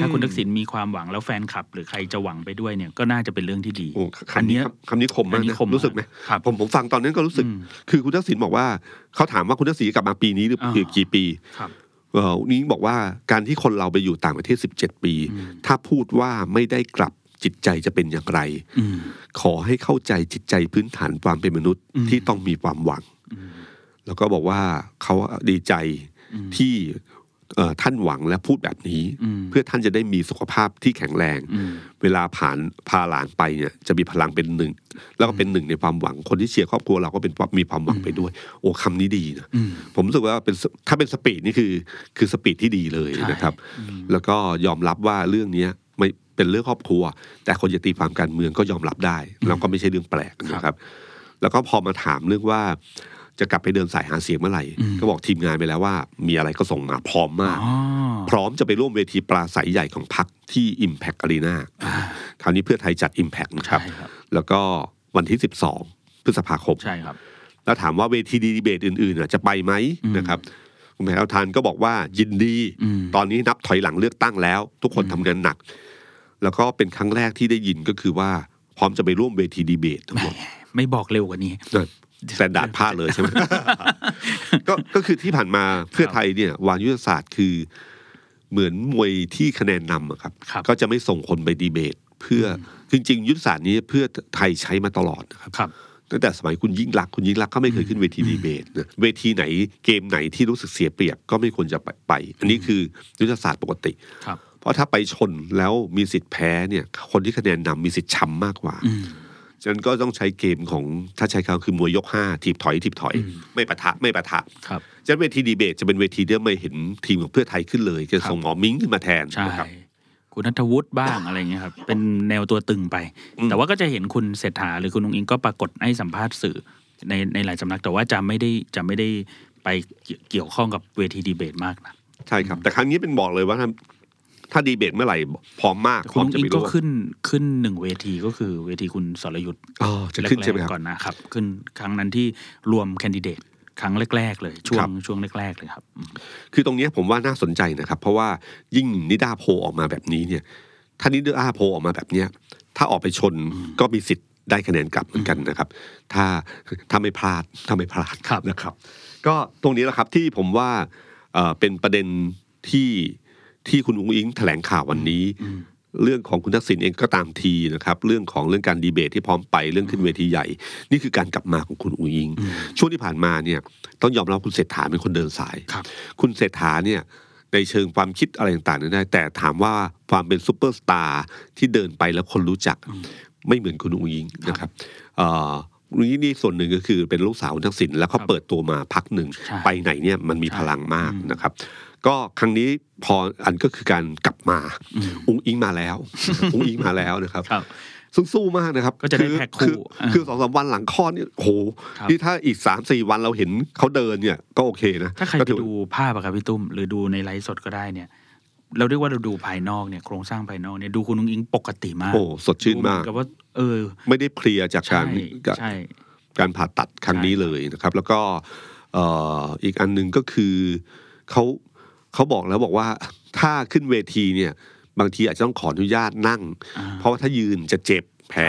Speaker 3: ถ้าคุณทักษิณมีความหวังแล้วแฟนคลับ หรือใครจะหวังไปด้วยเนี่ยก็น่าจะเป็นเรื่องที่ดี
Speaker 2: โอ้
Speaker 3: อั
Speaker 2: คำนี้
Speaker 3: เนี้ย
Speaker 2: คำคำนี้คม
Speaker 3: อั
Speaker 2: มาก
Speaker 3: นนี้
Speaker 2: นะ
Speaker 3: คม
Speaker 2: รู้สึกไหม
Speaker 3: ครับ
Speaker 2: ผมผมฟังตอนนั้นก็รู้สึก
Speaker 3: อืม
Speaker 2: คือคุณทักษิณบอกว่าเขาถามว่าคุณทักษิณกลับมาปีนี้หรือ
Speaker 3: อ่า
Speaker 2: อีกกี่ปี
Speaker 3: ครับ
Speaker 2: เออนี้บอกว่าการที่คนเราไปอยู่ต่างประเทศ 17 ปีถ้าพูดว่าไม่ได้กลับ จิตใจจะเป็นอย่างไร
Speaker 3: อืม
Speaker 2: ขอให้เข้าใจจิตใจพื้นฐานความเป็นมนุษย์
Speaker 3: อืม
Speaker 2: ที่ต้องมีความหวัง
Speaker 3: อืม
Speaker 2: แล้วก็บอกว่าเขาดีใจ
Speaker 3: อืม
Speaker 2: ที่เอ่อท่านหวังและพูดแบบนี้
Speaker 3: อืม
Speaker 2: เพื่อท่านจะได้มีสุขภาพที่แข็งแรง
Speaker 3: อืม
Speaker 2: เวลาผ่านพาหลานไปเนี่ยจะมีพลังเป็นหนึ่ง แล้วก็เป็นหนึ่งในความหวังคนที่เชียร์ครอบครัวเราก็เป็นมีความหวังไปด้วย โอ้คำนี้ดีนะ
Speaker 3: อืม
Speaker 2: ผมรู้สึกว่าเป็นสถ้าเป็นสปีดนี่คือคือสปีดที่ดีเลย
Speaker 3: ใช่
Speaker 2: นะครับ
Speaker 3: อืม
Speaker 2: แล้วก็ยอมรับว่าเรื่องเนี้ยไม่ เป็นเรื่องครอบครัว แต่คนจะตีความการเมืองก็ยอมรับได้แล้วก็ไม่ใช่เรื่องแปลกนะครับ แล้วก็พอมาถามเรื่องว่าจะกลับไปเดินสายหาเสียงเมื่อไหร่
Speaker 3: อืม
Speaker 2: ก็บอกทีมงานไปแล้วว่า มีอะไรก็ส่งมาพร้อมมาก
Speaker 3: อ๋อ
Speaker 2: พร้อมจะไปร่วมเวทีปราศัยใหญ่ของพรรคที่ Impact Arena คราวนี้เพื่อไทยจัด Impact นะครับ
Speaker 3: ใช่ครับ
Speaker 2: แล้วก็วันที่ 12 พฤษภาคม
Speaker 3: ใช่ครับ
Speaker 2: แล้วถามว่าเวทีดีเบตอื่นๆน่ะจะไปไหม
Speaker 3: อืม
Speaker 2: นะครับคุณแพทองธารก็บอกว่ายินดี
Speaker 3: อืม
Speaker 2: ตอนนี้นับถอยหลังเลือกตั้งแล้ว ทุกคนทำงานหนัก แล้วก็เป็นครั้งแรกที่ได้ยินก็คือว่าพร้อมจะไปร่วมเวทีดีเบตทั้งหมด
Speaker 3: ไม่บอกเร็วกว่านี้
Speaker 2: นั่น Standard พลาดเลยใช่ไหมก็ก็คือที่ผ่านมาเพื่อไทยเนี่ยวางยุทธศาสตร์คือ เหมือนมวยที่คะแนนนำอะครับ
Speaker 3: ครับ
Speaker 2: ก็จะไม่ส่งคนไปดีเบต เพื่อจริง ๆ ยุทธศาสตร์นี้เพื่อไทยใช้มาตลอดนะครับ
Speaker 3: ครับ
Speaker 2: ตั้งแต่สมัยคุณยิ่งรักษณ์คุณยิ่งรักษณ์ก็ไม่เคยขึ้นเวทีดีเบตนะเวทีไหนเกมไหนที่รู้สึกเสียเปรียบก็ไม่ควรจะไปไปอันนี้คือยุทธศาสตร์ปกติ
Speaker 3: ครับ
Speaker 2: เพราะถ้าไปชนแล้วมีสิทธิ์แพ้เนี่ย คนที่คะแนนนำมีสิทธิ์ช้ำมากกว่า
Speaker 3: อืม
Speaker 2: ฉะนั้นก็ต้องใช้เกมของถ้าใช้คำคือมวยยกห้าถีบถอยถีบถอย ไม่ปะทะไม่ปะทะ
Speaker 3: ครับ
Speaker 2: ฉะนั้นเวทีดีเบตจะเป็นเวทีที่ไม่เห็นทีมของเพื่อไทยขึ้นเลยจะส่งหมอมิ้งขึ้นมาแทน
Speaker 3: ใช่
Speaker 2: นะครับ
Speaker 3: คุณนัทวุฒิบ้างอะไรเงี้ยครับเป็นแนวตัวตึงไป
Speaker 2: อืม
Speaker 3: แต่ว่าก็จะเห็นคุณเศรษฐาหรือคุณนุงอิงก็ปรากฏให้สัมภาษณ์สื่อในในหลายสำนักแต่ว่าจะไม่ได้จะไม่ได้ไปเกี่ยวข้องกับเวทีดีเบตมากนะ
Speaker 2: ใช่ครับ แต่ครั้งนี้เป็นบอกเลยว่า ถ้าถ้าดีเบตเมื่อไหร่พร้อมมาก
Speaker 3: แต่
Speaker 2: พ
Speaker 3: คุ
Speaker 2: ร้
Speaker 3: ณ
Speaker 2: อม
Speaker 3: นุง
Speaker 2: จะ
Speaker 3: อิ
Speaker 2: ไป
Speaker 3: งก็
Speaker 2: ร่วม
Speaker 3: ขึ้นขึ้นหนึ่งเวทีก็คือเวทีคุณสรยุทธ์
Speaker 2: อ๋อจะขึ้นใช่ไหม
Speaker 3: แร
Speaker 2: ค
Speaker 3: ก
Speaker 2: รับ
Speaker 3: ๆก่อนนะครับ ขึ้นครั้งนั้นที่รวมแคนดิเดตครั้งแรก ๆ เลยช่ว
Speaker 2: ครั
Speaker 3: ง
Speaker 2: บ
Speaker 3: ช่วงแรก ๆ เลยครับอืม
Speaker 2: คือตรงเนี้ยผมว่าน่าสนใจนะครับ เพราะว่ายิ่งนิดาโพลออกมาแบบนี้เนี่ยถ้านิดาโพลออกมาแบบเนี้ยถ้าออกไปชนก็มีสิทธิ์ได้คะแนนกลับเหมือนกันนะครับ ถ้าถ้าไม่พลาดถ้าไม่พลาด
Speaker 3: ครับ
Speaker 2: นะครับ ก็ตรงนี้แหละครับที่ผมว่าเอ่อเป็นประเด็นที่ ที่คุณอุ้งอิงแถลงข่าววันนี้ เรื่องของคุณทักษิณเองก็ตามทีนะครับ เรื่องของเรื่องการดีเบตที่พร้อมไปเรื่องขึ้นเวทีใหญ่ นี่คือการกลับมาของคุณอุ้งอิง ช่วงที่ผ่านมาเนี่ยต้องยอมรับคุณเศรษฐาเป็นคนเดินสาย
Speaker 3: ครับ
Speaker 2: คุณเศรษฐาเนี่ยในเชิงความคิดอะไรต่างๆนั้นได้ แต่ถามว่าความเป็นซูเปอร์สตาร์ที่เดินไปแล้วคนรู้จักไม่เหมือนคุณอุ้งอิงนะครับเอ่ออุ้งอิงนี่ส่วนหนึ่งก็คือเป็นลูกสาวคุณทักษิณแล้วเขา
Speaker 3: ครับ
Speaker 2: เปิดตัวมาพักหนึ่ง
Speaker 3: ใช่
Speaker 2: ไปไหนเนี่ยมันมี
Speaker 3: ใช่
Speaker 2: พลังมาก
Speaker 3: อืม
Speaker 2: นะครับ ก็ครั้งนี้พออันก็คือการกลับมา
Speaker 3: อืม
Speaker 2: อุ้งอิงมาแล้ว อุ้งอิงมาแล้วนะครับ
Speaker 3: ครับ
Speaker 2: ซึ่งสู้มากนะครับ
Speaker 3: ก็จะได้
Speaker 2: อ
Speaker 3: แพ็คคู่
Speaker 2: อ
Speaker 3: อ่า
Speaker 2: คือสองสามวันหลังคลอดเนี่ยโอ้โห
Speaker 3: ครับ
Speaker 2: ที่ถ้าอีกสามสี่วันเราเห็นเขาเดินเนี่ยก็โอเคนะ
Speaker 3: ถ้าใคร
Speaker 2: ก็
Speaker 3: ไป
Speaker 2: ถือ
Speaker 3: ดูภาพอะครับพี่ตุ้ม หรือดูในไลฟ์สดก็ได้เนี่ย เราเรียกว่าเราดูภายนอกเนี่ยโครงสร้างภายนอกเนี่ยดูคุณนุ้งอิงปกติมาก
Speaker 2: โอ้สดชื่น
Speaker 3: ดูเห
Speaker 2: มาก
Speaker 3: กับว่า เออ
Speaker 2: ไม่ได้เพลียจากกา
Speaker 3: ใช่
Speaker 2: ร
Speaker 3: ใช่
Speaker 2: การผ่าตัดครั้งนี้
Speaker 3: ใช่
Speaker 2: เลยนะครับ แล้วก็เอ่ออีกอันหนึ่งก็คือเขา เขาบอกแล้วบอกว่าถ้าขึ้นเวทีเนี่ยบางทีอาจจะต้องขออนุญาตนั่ง
Speaker 3: อ่า
Speaker 2: เพราะว่าถ้ายืนจะเจ็บแผล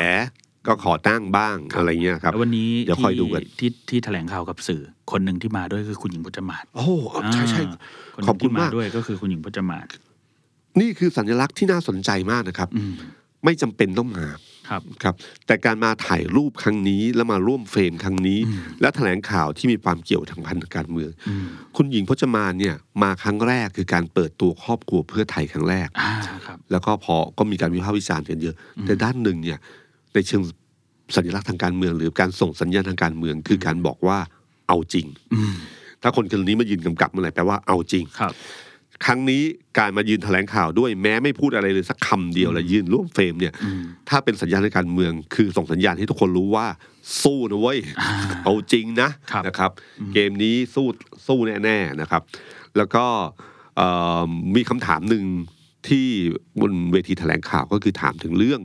Speaker 2: ก็ขอนั่งบ้างอะไรเงี้ยครับ
Speaker 3: แล้ววันนี้
Speaker 2: เดี๋ยวคอยดูกัน
Speaker 3: ที่ที่แถลงข่าวกับสื่อ คนหนึ่งที่มาด้วยคือคุณหญิงพจมาน
Speaker 2: โอ้ใช่ใช่
Speaker 3: อ่าคนห
Speaker 2: ขอ
Speaker 3: นึ่
Speaker 2: บ
Speaker 3: ง
Speaker 2: คุณ
Speaker 3: ที่มามา
Speaker 2: ก
Speaker 3: ด้วยก็คือคุณหญิงพจมาน
Speaker 2: นี่คือสัญลักษณ์ที่น่าสนใจมากนะครับ
Speaker 3: อืม
Speaker 2: ไม่จำเป็นต้องมา
Speaker 3: ครับ
Speaker 2: ครับแต่การมาถ่ายรูปครั้งนี้แล้วมาร่วมเฟรมครั้งนี้
Speaker 3: อืม
Speaker 2: และแถลงข่าวที่มีความเกี่ยวทางพันธการเมือง
Speaker 3: อืม
Speaker 2: คุณหญิงพจมานเนี่ยมาครั้งแรกคือการเปิดตัวครอบครัวเพื่อไทยครั้งแรก
Speaker 3: อ่าครับ
Speaker 2: แล้วก็พอก็มีการวิพากษ์วิจารณ์กันเยอะแต่ด้านหนึ่งเนี่ยในเชิงสัญลักษณ์ทางการเมือง หรือการส่งสัญญาณทางการเมือง คือการบอกว่าเอาจริง
Speaker 3: อืม
Speaker 2: ถ้าคนคนนี้มายืนกำกับเมื่อไหร่แปลว่าเอาจริง
Speaker 3: ครับ
Speaker 2: ครั้งนี้การมายืนแถลงข่าวด้วยแม้ไม่พูดอะไรเลยสักคำเดียวแล้วยืนร่วมเฟรมเนี่ย
Speaker 3: อืม
Speaker 2: ถ้าเป็นสัญญาณทางการเมือง คือส่งสัญญาณให้ทุกคนรู้ว่า สู้นะเว้ย
Speaker 3: อ่า
Speaker 2: เอาจริงนะครับนะครับ เกมนี้สู้สู้แน่ๆนะครับ แล้วก็เอ่อมีคำถามหนึ่งที่บนเวทีแถลงข่าวก็คือถามถึงเรื่อง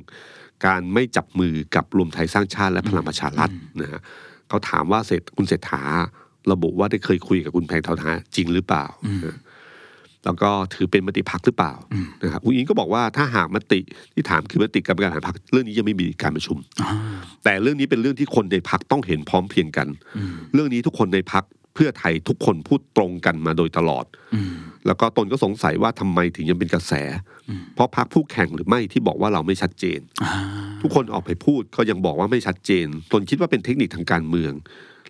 Speaker 2: การไม่จับมือกับรวมไทยสร้างชาติและพลังประชารัฐนะฮะเขาถามว่าเสร็จคุณเศรษฐาระบุว่าได้เคยคุยกับคุณแพงทองทานจริงหรือเปล่านะ แล้วก็ถือเป็นมติพักหรือเปล่านะครับคุณอิงก็บอกว่าถ้าหากมติที่ถามคือมติกรรมการบริหารพักเรื่องนี้ยังไม่มีการประชุม
Speaker 3: อ่า
Speaker 2: แต่เรื่องนี้เป็นเรื่องที่คนในพักต้องเห็นพร้อมเพรียงกัน
Speaker 3: อืม
Speaker 2: เรื่องนี้ทุกคนในพักเพื่อไทยทุกคนพูดตรงกันมาโดยตลอด
Speaker 3: อืม
Speaker 2: แล้วก็ตนก็สงสัยว่าทำไมถึงยังเป็นกระแส เพราะพักผู้แข่งหรือไม่ที่บอกว่าเราไม่ชัดเจน
Speaker 3: อ่า
Speaker 2: ทุกคนออกไปพูดก็ยังบอกว่าไม่ชัดเจน ตนคิดว่าเป็นเทคนิคทางการเมือง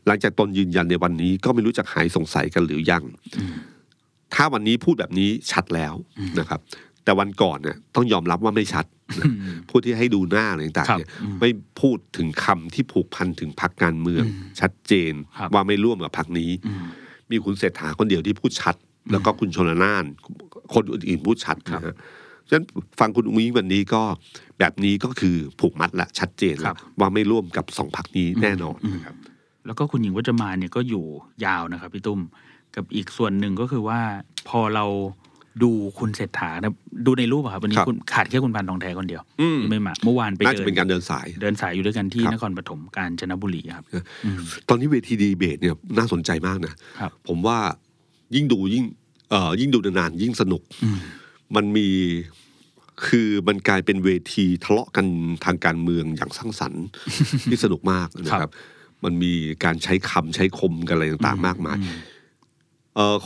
Speaker 2: หลังจากตนยืนยันในวันนี้ก็ไม่รู้จักหายสงสัยกันหรือยัง ถ้าวันนี้พูดแบบนี้ชัดแล้วนะครับ แต่วันก่อนเนี่ยต้องยอมรับว่าไม่ชัดนะพูดที่ให้ดูหน้าอะไรต่าง
Speaker 3: ครั
Speaker 2: ๆ
Speaker 3: บ
Speaker 2: เนี่ย
Speaker 3: อืม
Speaker 2: ไม่พูดถึงคำที่ผูกพันถึงพักการเมือง ชัดเจน
Speaker 3: ครับ
Speaker 2: ว่าไม่ร่วมกับพักนี้
Speaker 3: อืม
Speaker 2: มีคุณเศรษฐาคนเดียวที่พูดชัด แล้วก็คุณชนละนาน คนอื่นๆพูดชัด
Speaker 3: ครับ
Speaker 2: นะฮะฉะนั้นฟังคุณอุ้งอิงวันนี้ก็แบบนี้ก็คือผูกมัดและชัดเจน
Speaker 3: ค
Speaker 2: แล้
Speaker 3: รั
Speaker 2: ว
Speaker 3: บ
Speaker 2: ว่าไม่ร่วมกับสองพักนี้แน่นอนนะครับ
Speaker 3: แล้วก็คุณหญิงวัจมานเนี่ยก็อยู่ยาวนะครับพี่ตุ้ม กับอีกส่วนหนึ่งก็คือว่าพอเราดูคุณเศรษฐานะดูในรูปอะครับวันนี้
Speaker 2: ครับ
Speaker 3: คุณขาดแค่คุณพันทองแท้คนเดียว
Speaker 2: อืม
Speaker 3: ที่ไม่มาเมื่อวานไป
Speaker 2: น่า
Speaker 3: เดิ
Speaker 2: จะ
Speaker 3: น
Speaker 2: เป็นการเดินสาย
Speaker 3: เดินสายอยู่ด้วยกันที่
Speaker 2: ครับ
Speaker 3: นครปฐมกาญจนบุรีครับ
Speaker 2: ตอนนี้เวทีดีเบตเนี่ยน่าสนใจมากนะครับผมว่ายิ่งดูยิ่งเอ่อยิ่งดูนานๆยิ่งสนุก
Speaker 3: อืม
Speaker 2: มันมีคือมันกลายเป็นเวทีทะเลาะกันทางการเมืองอย่างสร้างสรรค์ที่สนุกมากนะค
Speaker 3: ครั
Speaker 2: รับ
Speaker 3: บ
Speaker 2: มันมีการใช้คำใช้คมกันอะไรต่างๆ มากมายเอ่อ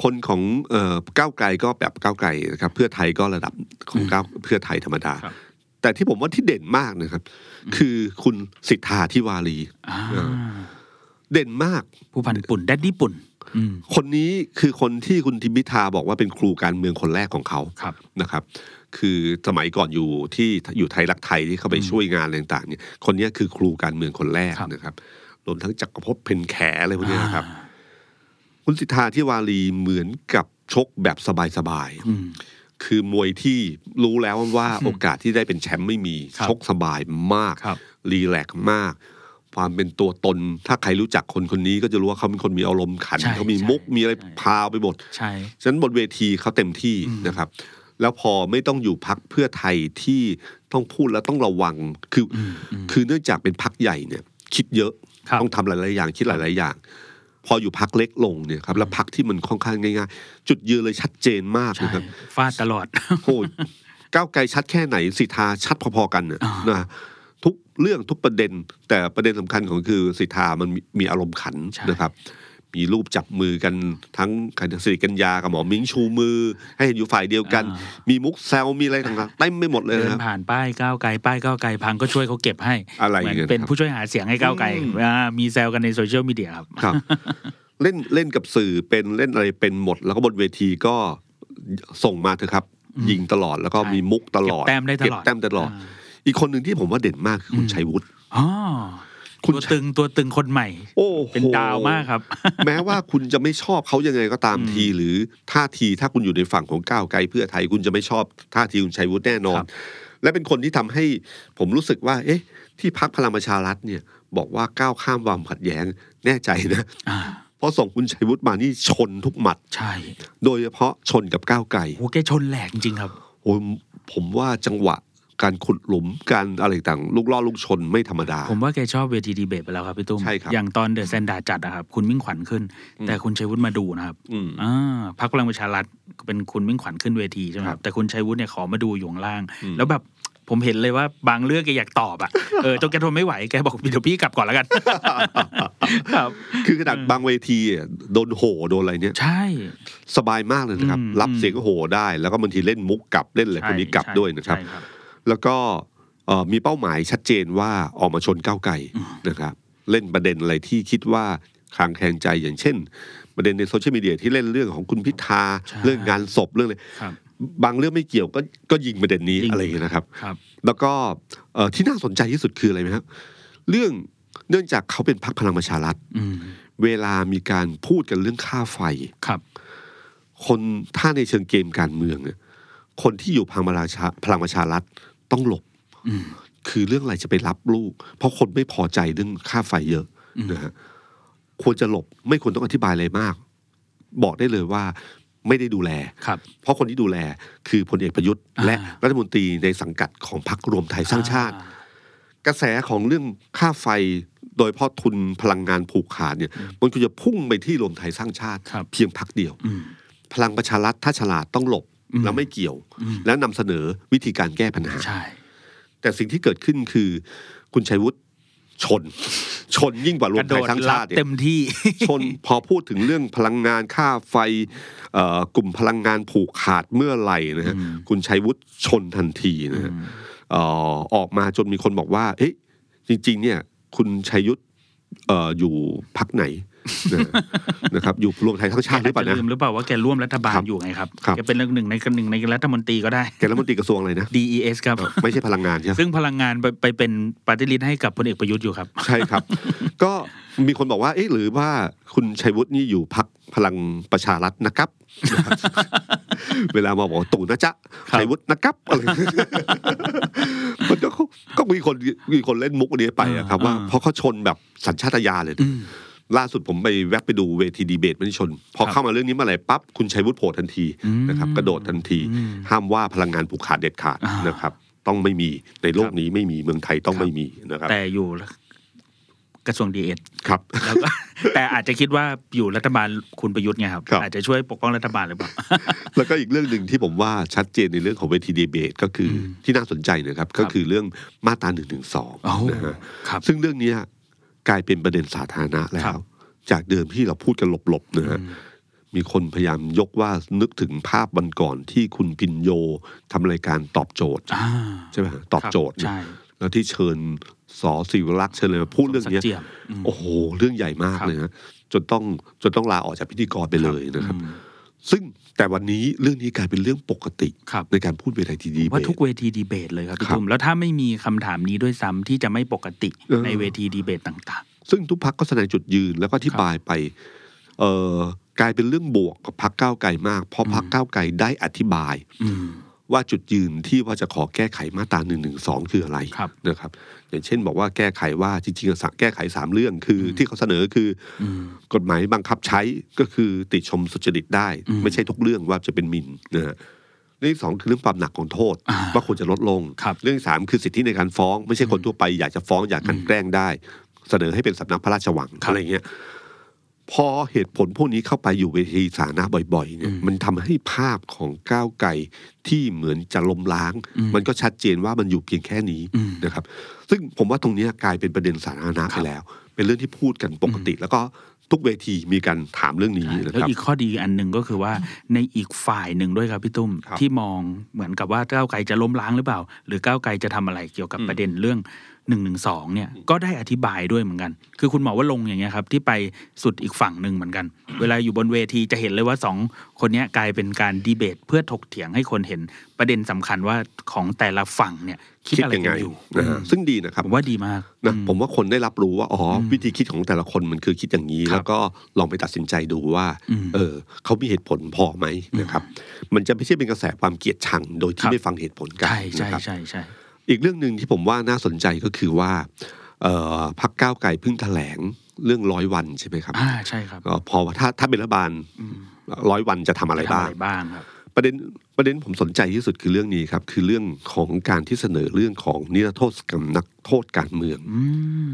Speaker 2: คนของเอ่อก้าวไกลก็แบบก้าวไกลนะครับ เพื่อไทยก็ระดับของก้าวเพื่อไทยธรรมดา
Speaker 3: ครับ
Speaker 2: แต่ที่ผมว่าที่เด่นมากนะครับ คือคุณสิทธาทิวารี
Speaker 3: อ่า
Speaker 2: เออเด่นมาก
Speaker 3: ผู้พันปุ่นแดดดี้ปุ่นอืม
Speaker 2: คนนี้คือคนที่คุณทิมพิธาบอกว่าเป็นครูการเมืองคนแรกของเขา
Speaker 3: ครับ
Speaker 2: นะครับ คือสมัยก่อนอยู่ที่อยู่ไทยรักไทยที่เข้าไปช่วยงานอะไรต่างๆเนี่ยคนนี้คือครูการเมืองคนแรก
Speaker 3: ครับ
Speaker 2: นะครับรวมทั้งจักรภพเพนแขอะไรพวกเนี้ยนะครับ
Speaker 3: อ่า
Speaker 2: คุณสิทธาที่วารีเหมือนกับชกแบบสบาย
Speaker 3: อืม
Speaker 2: ๆคือมวยที่รู้แล้วว่าโอกาสที่ได้เป็นแชมป์ไม่มี
Speaker 3: ครับ
Speaker 2: ชกสบายมาก
Speaker 3: ครับ
Speaker 2: รีแลกซ์มาก ความเป็นตัวตน ถ้าใครรู้จักคนคนนี้ก็จะรู้ว่าเขาเป็นคนมีอารมณ์ขัน
Speaker 3: ใช่
Speaker 2: เขามี
Speaker 3: ใช่
Speaker 2: มุกมีอะไร
Speaker 3: ใช่
Speaker 2: พาวไปหมด
Speaker 3: ใช่
Speaker 2: ฉะนั้นบนเวทีเขาเต็มที่นะครับแล้วพอไม่ต้องอยู่พักเพื่อไทยที่ต้องพูดแล้วต้องระวังคืออ
Speaker 3: มอืม
Speaker 2: คือเนื่องจากเป็นพักใหญ่เนี่ย คิดเยอะ
Speaker 3: ครับ
Speaker 2: ต้องทำหลายๆอย่างคิดหลายๆอย่าง พออยู่พักเล็กลงเนี่ยครับแล้วพักที่มันค่อนข้างง่ายๆ จุดยืนเลยชัดเจนมาก
Speaker 3: ใช่
Speaker 2: นะครับ
Speaker 3: ฟาดตลอด
Speaker 2: โอ้ยก้าวไกลชัดแค่ไหนสิทธาชัดพอๆกันน่ะ
Speaker 3: อ่าน
Speaker 2: นะทุกเรื่องทุกประเด็น แต่ประเด็นสำคัญของคือสิทธามันมีมีอารมณ์ขัน
Speaker 3: ใช่
Speaker 2: นะครับ มีรูปจับมือกันทั้งคุณศิริกัญญากับหมอมิ้งชูมือ ให้เห็นอยู่ฝ่ายเดียวกัน มีมุกแซวมีอะไรต่างๆเต็มไปหมดเลย
Speaker 3: เดิน
Speaker 2: นะครับ
Speaker 3: ผ่านป้ายก้าวไกลป้ายก้าวไกลพังก็ช่วยเขาเก็บให้
Speaker 2: อะไร
Speaker 3: เหมือน
Speaker 2: เงี้ย
Speaker 3: เป็น
Speaker 2: ครับ
Speaker 3: ผู้ช่วยหาเสียงให้ก้าวไกล
Speaker 2: อืม
Speaker 3: อ่ามีแซวกันในโซเชียลมีเดียครับ
Speaker 2: ครับเล่นเล่นกับสื่อเป็นเล่นอะไรเป็นหมด แล้วก็บนเวทีก็ส่งมาเถอะครับ ยิงตลอดแล้วก็
Speaker 3: ใช่
Speaker 2: มีมุกตลอด
Speaker 3: เก็บแต้มได้ตลอด
Speaker 2: เก็บแต้มตลอด
Speaker 3: อ่า
Speaker 2: อีกคนหนึ่งที่ผมว่าเด่นมากคือคุณชัยวุฒิ
Speaker 3: อ๋อ
Speaker 2: คุณ
Speaker 3: ตัวตึงตัวตึงคนใหม่
Speaker 2: โอ้โห
Speaker 3: เป็นดาวมากครับ
Speaker 2: แม้ว่าคุณจะไม่ชอบเขายังไงก็ตาม
Speaker 3: อืม
Speaker 2: ที หรือท่าทีถ้าคุณอยู่ในฝั่งของก้าวไกลเพื่อไทย คุณจะไม่ชอบท่าทีคุณชัยวุฒิแน่นอน
Speaker 3: ครับ
Speaker 2: และเป็นคนที่ทำให้ผมรู้สึกว่า เอ๊ะ ที่พักพลังประชารัฐเนี่ย บอกว่าก้าวข้ามความขัดแย้งแน่ใจนะ
Speaker 3: อ่า
Speaker 2: เพราะส่งคุณชัยวุฒิมานี่ชนทุกหมัด
Speaker 3: ใช่
Speaker 2: โดยเฉพาะชนกับก้าวไกล
Speaker 3: โอ้แกชนแหลกจริงๆครับ
Speaker 2: โอ้ยผมว่าจังหวะ การขุดหลุมการอะไรต่างลูกล่อลูกชนไม่ธรรมดา
Speaker 3: ผมว่าแกชอบเวทีดีเบตไปแล้วครับพี่ตุ้ม
Speaker 2: ใช่ครับ
Speaker 3: อย่างตอนเดอะแซนดาจัดอะครับคุณมิ่งขวัญขึ้น แต่คุณชัยวุฒิมาดูนะครับ
Speaker 2: อืม
Speaker 3: อ่าพักพลังประชารัฐก็เป็นคุณมิ่งขวัญขึ้นเวทีใช่ไหมค
Speaker 2: ครั
Speaker 3: รับบแต่คุณชัยวุฒิเนี่ยขอมาดูอยู่ข้างล่าง
Speaker 2: อืม
Speaker 3: แล้วแบบผมเห็นเลยว่าบางเรื่องแกอยากตอบอะเออจนแกทนไม่ไหว แกบอกเดี๋ยวพี่กลับก่อนแล้วกัน ครับ
Speaker 2: คือขนาดบางเวทีอะโดนโหโดนอะไรเนี่ย
Speaker 3: ใช่
Speaker 2: สบายมากเลยนะครับ
Speaker 3: อืม
Speaker 2: รับเสียงโหได้ แล้วก็บางทีเล่นมุกกลับเล่นอะไรพวกนี้กลับ
Speaker 3: ใช่
Speaker 2: ด้วยนะครับ
Speaker 3: ใช่ครับ
Speaker 2: แล้วก็เอ่อมีเป้าหมายชัดเจนว่าออกมาชนก้าวไกลนะครับ เล่นประเด็นอะไรที่คิดว่าคลางแคลงใจอย่างเช่น ประเด็นในโซเชียลมีเดียที่เล่นเรื่องของคุณพิธา
Speaker 3: ใช่
Speaker 2: เรื่องงานศพเรื่องอะไร
Speaker 3: ครับ
Speaker 2: บางเรื่องไม่เกี่ยวก็ก็ยิงประเด็นนี้
Speaker 3: ยิง
Speaker 2: อะไรอย่างเงี้ยนะครับ
Speaker 3: ครับ
Speaker 2: แล้วก็เอ่อที่น่าสนใจที่สุดคืออะไรไหมครับเรื่องเนื่องจากเขาเป็นพรรคพลังประชารัฐ
Speaker 3: อืม
Speaker 2: เวลามีการพูดกันเรื่องค่าไฟ
Speaker 3: ครับ
Speaker 2: คนถ้าในเชิงเกมการเมืองเนี่ยคนที่อยู่พลังประชาพลังประชารัฐ ต้องหลบ
Speaker 3: อืม
Speaker 2: คือเรื่องอะไรจะไปรับลูก เพราะคนไม่พอใจเรื่องค่าไฟเยอะนะฮะควรจะหลบไม่ควรต้องอธิบายอะไรมาก บอกได้เลยว่าไม่ได้ดูแล
Speaker 3: ครับ
Speaker 2: เพราะคนที่ดูแลคือพลเอกประยุทธ์
Speaker 3: อ่า
Speaker 2: และรัฐมนตรีในสังกัดของพรรครวมไทยสร้างชาติ กระแสของเรื่องค่าไฟโดยเฉพาะทุนพลังงานผูกขาดเนี่ย มันควรจะพุ่งไปที่รวมไทยสร้างชาติ
Speaker 3: ครับ
Speaker 2: เพียงพักเดียว
Speaker 3: อืม
Speaker 2: พลังประชารัฐถ้าฉลาดต้องหลบ
Speaker 3: อืม
Speaker 2: แล้วไม่เกี่ยว
Speaker 3: อืม
Speaker 2: แล้วนำเสนอวิธีการแก้ปัญหา
Speaker 3: ใช่
Speaker 2: แต่สิ่งที่เกิดขึ้นคือ คุณชัยวุฒิชน ชนยิ่งกว่าร
Speaker 3: ก
Speaker 2: วม
Speaker 3: ระโด
Speaker 2: ไทย
Speaker 3: ด
Speaker 2: สร้าง
Speaker 3: รั
Speaker 2: ชา
Speaker 3: บ
Speaker 2: ติเนี่ย
Speaker 3: เต็มที่
Speaker 2: ชนพอพูดถึงเรื่องพลังงานค่าไฟเอ่อกลุ่มพลังงานผูกขาดเมื่อไหร่นะฮะ
Speaker 3: อืม
Speaker 2: คุณชัยวุฒิชนทันทีนะฮะเอ่อออกมาจนมีคนบอกว่า เอ๊ะจริง ๆ เนี่ย คุณชัยยุทธเอ่ออยู่พักไหน นะนะครับอยู่รวมไทยทั้งชาติหรือเปล่า
Speaker 3: แกจ
Speaker 2: นะ
Speaker 3: จะลืมหรือเปล่าว่าแกร่วมรัฐบาล
Speaker 2: ครับ
Speaker 3: อยู่ไงครับ
Speaker 2: ครับ
Speaker 3: แกเป็นเรื่องหนึ่งในหนึ่งในรัฐมนตรีก็ได้
Speaker 2: แกรัฐมนตรีกระทรวงอะไรนะ
Speaker 3: DES ครับ
Speaker 2: เอ่อไม่ใช่พลังงานใช่ไหม
Speaker 3: ซึ่งพลังงานไปไปเป็นปฏิริษีให้กับพลเอกประยุทธ์อยู่ครับ
Speaker 2: ใช่ครับ ก็มีคนบอกว่าเอ๊ะหรือว่าคุณชัยวุฒินี่อยู่พักพลังประชารัฐนะครับ เวลามาบอกว่าตู่นะจ๊ะ
Speaker 3: ครับ
Speaker 2: ชัยวุฒินะครับอะไรมันก็ก็มีคนมีคนเล่นมุกอันนี้ไปอะครับ ว่าเพราะเขาชนแบบสัญชาตญาณเลย
Speaker 3: อืม
Speaker 2: ล่าสุดผมไปแวะไปดูเวทีดีเบตมันชน พอ
Speaker 3: ครับ
Speaker 2: เข้ามาเรื่องนี้เมื่อไหร่ปั๊บคุณชัยวุฒิโผล่ทันที
Speaker 3: อืม
Speaker 2: นะครับกระโดดทันที
Speaker 3: อืม
Speaker 2: ห้ามว่าพลังงานผูกขาดเด็ดขาด
Speaker 3: อ่าน
Speaker 2: นะครับต้องไม่มีในโลก
Speaker 3: ครับ
Speaker 2: นี้ไม่มีเมืองไทยต้อง
Speaker 3: ครับ
Speaker 2: ไม่มีนะครับ
Speaker 3: แต่อยู่กระทรวงดีเอ็ด
Speaker 2: ครับ
Speaker 3: แล้วก็แต่อาจจะคิดว่าอยู่รัฐบาลคุณประยุทธ์ไงครับ
Speaker 2: ครับ
Speaker 3: อาจจะช่วยปกป้องรัฐบาลหรือเปล่า
Speaker 2: แล้วก็อีกเรื่องหนึ่งที่ผมว่าชัดเจนในเรื่องของเวทีดีเบตก็คืออ
Speaker 3: ม
Speaker 2: ที่น่าสนใจนะครับ ก็คือเรื่องมาตราหนึ่งหนึ่งสอง
Speaker 3: โอ้
Speaker 2: นะฮะ
Speaker 3: ครับ
Speaker 2: ซึ่งเรื่องเนี้ย กลายเป็นประเด็นสาธารณะแล้
Speaker 3: ครั
Speaker 2: ว
Speaker 3: บ
Speaker 2: จากเดิมที่เราพูดกันหลบๆนะฮะ
Speaker 3: อืม
Speaker 2: มีคนพยายามยกว่านึกถึงภาพวันก่อนที่คุณพินโยทำรายการตอบโจทย์
Speaker 3: อ่า
Speaker 2: ใช่ไหมฮะตอบโจทย์
Speaker 3: ใช่
Speaker 2: แล้วที่เชิญสอศิวรักษ์เชิญเลยมาพูดเรื่องเนี้ย
Speaker 3: สมศักดิ์เจียมอืม
Speaker 2: โอ้โห เรื่องใหญ่มาก
Speaker 3: ครับ
Speaker 2: เลยนะจนต้องจนต้องลาออกจากพิธีกรไปเลยนะครับ
Speaker 3: อืม
Speaker 2: ซึ่ง แต่วันนี้เรื่องนี้กลายเป็นเรื่องปกติ
Speaker 3: ครับ
Speaker 2: ในการพูดเวทีดีเบ
Speaker 3: ว่า
Speaker 2: ต
Speaker 3: ทุกเวทีดีเบตเลยครับพี่
Speaker 2: ครับ
Speaker 3: ตุ้มแล้วถ้าไม่มีคำถามนี้ด้วยซ้ำที่จะไม่ปกติ
Speaker 2: เออ
Speaker 3: ในเวทีดีเบตต่าง
Speaker 2: ซึ่งทุกพักก็แสดงจุดยืนแล้วก็อธิบายไปเอ่อกลายเป็นเรื่องบวกกับพักก้าวไกลมาก เพราะพักก้าวไกลได้อธิบาย
Speaker 3: ๆ อืม
Speaker 2: ว่าจุดยืนที่ว่าจะขอแก้ไขมาตราหนึ่งหนึ่งสองคืออะไร
Speaker 3: ครับ
Speaker 2: นะครับ อย่างเช่นบอกว่าแก้ไขว่าจริงๆสะแก้ไขสามเรื่องคืออที่เขาเสนอคืออ
Speaker 3: อืม
Speaker 2: กฎหมายบังคับใช้ก็คือติชมสุจริตได้
Speaker 3: อืม
Speaker 2: ไม่ใช่ทุกเรื่องว่าจะเป็นหมินนะฮะเรื่องที่สองคือเรื่องความหนักของโทษ
Speaker 3: อ่า
Speaker 2: ว่าควรจะลดลง
Speaker 3: ครับ
Speaker 2: เรื่องที่สามคือสิทธิในการฟ้อง ไม่ใช่คนทั่วไปอยากจะฟ้องอยากกลันแกล้งได้ เสนอให้เป็นสำนักพระราชวัง
Speaker 3: ครับ
Speaker 2: อะไรเงี้ย พอเหตุผลพวกนี้เข้าไปอยู่เวทีสาธารณะบ่อยๆเนี่ย
Speaker 3: อืม
Speaker 2: มันทำให้ภาพของก้าวไกลที่เหมือนจะล้มล้าง
Speaker 3: อืม
Speaker 2: มันก็ชัดเจนว่ามันอยู่เพียงแค่นี้
Speaker 3: อืม
Speaker 2: นะครับ ซึ่งผมว่าตรงเนี้ยกลายเป็นประเด็นสาธารณะ
Speaker 3: ครั
Speaker 2: ไป
Speaker 3: บ
Speaker 2: แล้ว เป็นเรื่องที่พูดกันปกติ แล้วก็ทุกเวทีมีการถามเรื่องนี้
Speaker 3: ใช่
Speaker 2: นะ
Speaker 3: แล้ว
Speaker 2: ครับ
Speaker 3: อีกข้อดีอันหนึ่งก็คือว่าในอีกฝ่ายหนึ่งด้วยครับพี่ตุ้ม
Speaker 2: ครับ
Speaker 3: ที่มองเหมือนกับว่าก้าวไกลจะล้มล้างหรือเปล่า หรือก้าวไกลจะทำอะไรเกี่ยวกับ
Speaker 2: อืม
Speaker 3: ประเด็นเรื่อง หนึ่งหนึ่งสองเนี่ยก็ได้อธิบายด้วยเหมือนกัน คือคุณหมอว่าลงค์อย่างเงี้ยครับที่ไปสุดอีกฝั่งหนึ่งเหมือนกัน เวลาอยู่บนเวทีจะเห็นเลยว่าสองคนเนี้ยกลายเป็นการดีเบต เพื่อถกเถียงให้คนเห็นประเด็นสำคัญว่าของแต่ละฝั่งเนี่ยคิดอะไร
Speaker 2: ยั
Speaker 3: กั
Speaker 2: ไง
Speaker 3: นอยู่
Speaker 2: นะฮะซึ่งดีนะครับ
Speaker 3: ผมว่าดีมาก
Speaker 2: นะ
Speaker 3: อืม
Speaker 2: ผมว่าคนได้รับรู้ว่าอ๋ออ
Speaker 3: ม
Speaker 2: วิธีคิดของแต่ละคนมันคือคิดอย่างนี้
Speaker 3: ครับ
Speaker 2: แล้วก็ลองไปตัดสินใจดูว่า
Speaker 3: อืม
Speaker 2: เออเขามีเหตุผลพอไหมนะครับ มันจะไม่ใช่เป็นกระแสความเกลียดชังโดย
Speaker 3: ค
Speaker 2: ที่
Speaker 3: รับ
Speaker 2: ไม่ฟังเหตุผลกัน
Speaker 3: ใช่ใช่
Speaker 2: นะครับ
Speaker 3: ใช่ใช่
Speaker 2: อีกเรื่องหนึ่งที่ผมว่าน่าสนใจก็คือว่าเอ่อพักก้าวไกลเพิ่งแถลงเรื่องร้อยวันใช่ไหมครับ
Speaker 3: อ่าใช่ครับ
Speaker 2: ก็พอถ้าถ้าเป็นรัฐบาล
Speaker 3: อืม
Speaker 2: ร้อยวันจะทำอะไร
Speaker 3: ทำ
Speaker 2: บ้าง
Speaker 3: อะไรบ้างครับ
Speaker 2: ประเด็นประเด็นผมสนใจที่สุดคือเรื่องนี้ครับ คือเรื่องของการที่เสนอเรื่องของนิรโทษกรรมนักโทษการเมือง
Speaker 3: อืม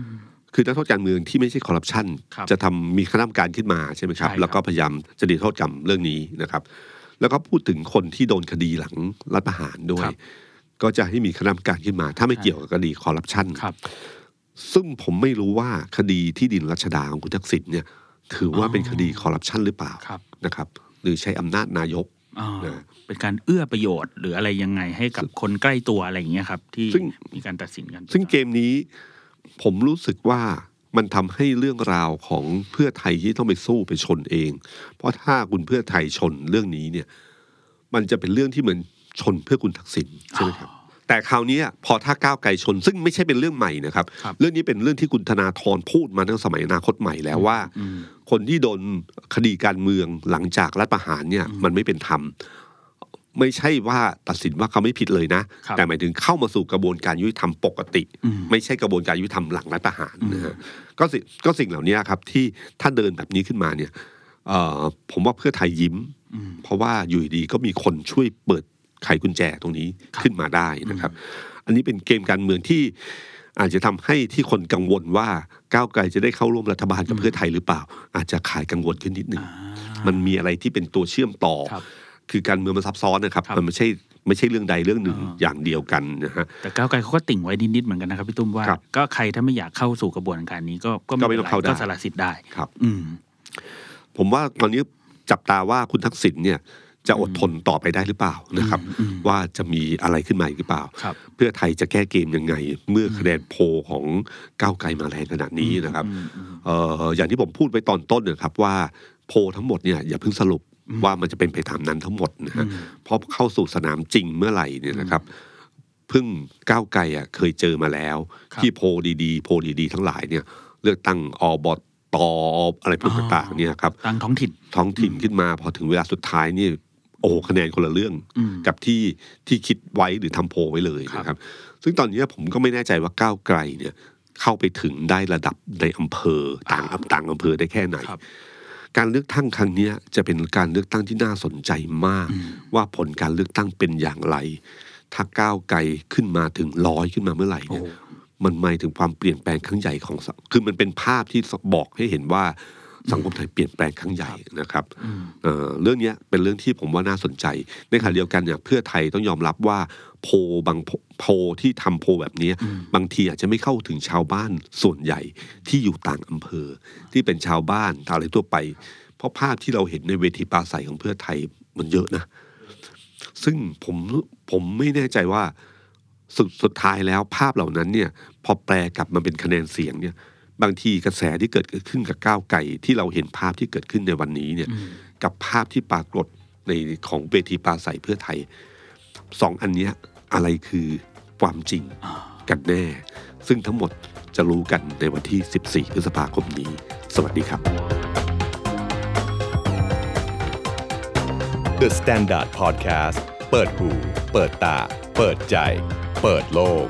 Speaker 2: คือนักโทษการเมืองที่ไม่ใช่คอร์รัปชัน
Speaker 3: ครับ
Speaker 2: จะทำมีคณะกรรมการขึ้นมาใช่ไหมครับ
Speaker 3: ใช่ครับ
Speaker 2: แล้วก็พยายามจะนิรโทษกรรมเรื่องนี้นะครับ แล้วก็พูดถึงคนที่โดนคดีหลังรัฐประหารด้วย
Speaker 3: ครับ
Speaker 2: ก็จะให้มีคณะกรรมการขึ้นมา ถ้าไม่
Speaker 3: ใช่
Speaker 2: เกี่ยวกับคดีคอร์รัปชัน
Speaker 3: ครับ
Speaker 2: ซึ่งผมไม่รู้ว่าคดีที่ดินรัชดาของคุณทักษิณเนี่ย ถือว่าเป็นคดีคอร์รัปชันหรือเปล่า
Speaker 3: ครับ
Speaker 2: นะครับ หรือใช้อำนาจนายก
Speaker 3: อ่า
Speaker 2: นะ
Speaker 3: เป็นการเอื้อประโยชน์หรืออะไรยังไงให้กับคนใกล้ตัวอะไรอย่างเงี้ยครับ ที่
Speaker 2: ซึ่ง
Speaker 3: มีการตัดสินกัน
Speaker 2: ซึ่งเกมนี้ผมรู้สึกว่ามันทำให้เรื่องราวของเพื่อไทยที่ต้องไปสู้ไปชนเอง เพราะถ้าคุณเพื่อไทยชนเรื่องนี้เนี่ย มันจะเป็นเรื่องที่เหมือน ชนเพื่อคุณทักษิณใช่ไหมครับแต่คราวนี้พอถ้าก้าวไกลชน ซึ่งไม่ใช่เป็นเรื่องใหม่นะครับ
Speaker 3: ครับ
Speaker 2: เรื่องนี้เป็นเรื่องที่คุณธนาธรพูดมาตั้งสมัยอนาคตใหม่แล้วว่า
Speaker 3: อืม
Speaker 2: คนที่โดนคดีการเมืองหลังจากรัฐประหารเนี่ยมันไม่เป็นธรรมไม่ใช่ว่าตัดสินว่าเขาไม่ผิดเลยนะ
Speaker 3: ครับ
Speaker 2: แต่หมายถึงเข้ามาสู่กระบวนการยุติธรรมปกติ
Speaker 3: อืม
Speaker 2: ไม่ใช่กระบวนการยุติธรรมหลังรัฐประหารนะฮะก็สิก็สิ่งเหล่านี้ครับที่ถ้าเดินแบบนี้ขึ้นมาเนี่ยเอ่อผมว่าเพื่อไทยยิ้ม
Speaker 3: อืม
Speaker 2: เพราะว่าอยู่ดีๆก็มีคนช่วยเปิด ไขกุญแจตรงนี้ขึ้นมาได้นะครับ อันนี้เป็นเกมการเมืองที่อาจจะทำให้ที่คนกังวลว่าก้าวไกลจะได้เข้าร่วมรัฐบาลกับเพื่อไทยหรือเปล่า อาจจะขายกังวลขึ้นนิดหนึ่ง
Speaker 3: อ่า
Speaker 2: มันมีอะไรที่เป็นตัวเชื่อมต่อ
Speaker 3: ครับ
Speaker 2: คือการเมืองมันซับซ้อนนะครับ
Speaker 3: ครับ
Speaker 2: มันไม่ใช่ไม่ใช่เรื่องใดเรื่องหนึ่ง
Speaker 3: อ่า
Speaker 2: อย่างเดียวกันนะฮะ
Speaker 3: แต่ก้าวไกลเขาก็ติ่งไว้นิดๆเหมือนกันนะครับพี่ตุ้มว่า
Speaker 2: ครับ
Speaker 3: ก็ใครถ้าไม่อยากเข้าสู่กระบวนการนี้ ก็ก็
Speaker 2: ก็ไม่
Speaker 3: ป็น
Speaker 2: ต้อง
Speaker 3: ร
Speaker 2: เข้าได้
Speaker 3: ก็สละสิทธิ์ได้
Speaker 2: ครับ
Speaker 3: อืม
Speaker 2: ผมว่าตอนนี้จับตาว่าคุณทักษิณเนี่ย จะอดทนต่อไปได้หรือเปล่านะครับ
Speaker 3: อืม
Speaker 2: ว่าจะมีอะไรขึ้นมาอีกหรือเปล่า
Speaker 3: ครับ
Speaker 2: เพื่อไทยจะแก้เกมยังไง เมื่อคะแนนโพลของก้าวไกลมาแรงขนาดนี้นะครับ
Speaker 3: อืมอืม
Speaker 2: เอ่ออย่างที่ผมพูดไปตอนต้นนะครับว่าโพลทั้งหมดเนี่ยอย่าเพิ่งสรุปว่ามันจะเป็นไปตามนั้นทั้งหมดนะฮะ
Speaker 3: อืม
Speaker 2: เพราะเข้าสู่สนามจริงเมื่อไหร่เนี่ยนะครับเพิ่งก้าวไกลอะเคยเจอมาแล้ว
Speaker 3: ครับ
Speaker 2: ที่โพลดีๆ โพลดีๆ ทั้งหลายเนี่ย เลือกตั้งอบตอะไรพวก
Speaker 3: อ๋อ
Speaker 2: ต่างๆเนี่ยครับ
Speaker 3: ตั้งท้องถิ่น
Speaker 2: ท้องถิ่นขึ้นมาพอถึงเวลาสุดท้ายนี่ โอ้โหคะแนนคนละเรื่อง
Speaker 3: อืม
Speaker 2: กับที่ที่คิดไว้หรือทำโพลไว้เลย
Speaker 3: ครับ
Speaker 2: นะครับ ซึ่งตอนนี้ผมก็ไม่แน่ใจว่าก้าวไกลเนี่ย เข้าไปถึงได้ระดับในอำเภอต่างต่างอำเภอได้แค่ไหน
Speaker 3: ครับ
Speaker 2: การเลือกตั้งครั้งเนี้ยจะเป็นการเลือกตั้งที่น่าสนใจมาก
Speaker 3: อืม
Speaker 2: ว่าผลการเลือกตั้งเป็นอย่างไร ถ้าก้าวไกลขึ้นมาถึงร้อยขึ้นมาเมื่อไหร่
Speaker 3: โอ้
Speaker 2: เนี่ยมันหมายถึงความเปลี่ยนแปลงครั้งใหญ่ของสังคือมันเป็นภาพที่บอกให้เห็นว่า สังคมไทยเปลี่ยนแปลงครั้งใหญ่นะครับ
Speaker 3: อืม
Speaker 2: เอ่อเรื่องเนี้ยเป็นเรื่องที่ผมว่าน่าสนใจ ในขณะเดียวกันเนี่ยเพื่อไทยต้องยอมรับว่าโพลบางโพโพลที่ทำโพลแบบเนี้ย
Speaker 3: อืม
Speaker 2: บางทีอาจจะไม่เข้าถึงชาวบ้านส่วนใหญ่ที่อยู่ต่างอำเภอ ที่เป็นชาวบ้านอะไรทั่วไป เพราะภาพที่เราเห็นในเวทีปราศัยของเพื่อไทยมันเยอะนะ ซึ่งผมผมไม่แน่ใจว่าสุดสุดท้ายแล้วภาพเหล่านั้นเนี่ย พอแปลกลับมาเป็นคะแนนเสียงเนี่ย บางทีกระแสที่เกิดขึ้นกับก้าวไก่ที่เราเห็นภาพที่เกิดขึ้นในวันนี้เนี่ย
Speaker 3: อืม
Speaker 2: กับภาพที่ปรากฏในของเวทีปราศัยเพื่อไทยสองอันเนี้ยอะไรคือความจริง
Speaker 3: อ่า
Speaker 2: กันแน่ ซึ่งทั้งหมดจะรู้กันในวันที่ 14 พฤษภาคมนี้ สวัสดีครับ
Speaker 1: The Standard Podcast เปิดหู เปิดตา เปิดใจ เปิดโลก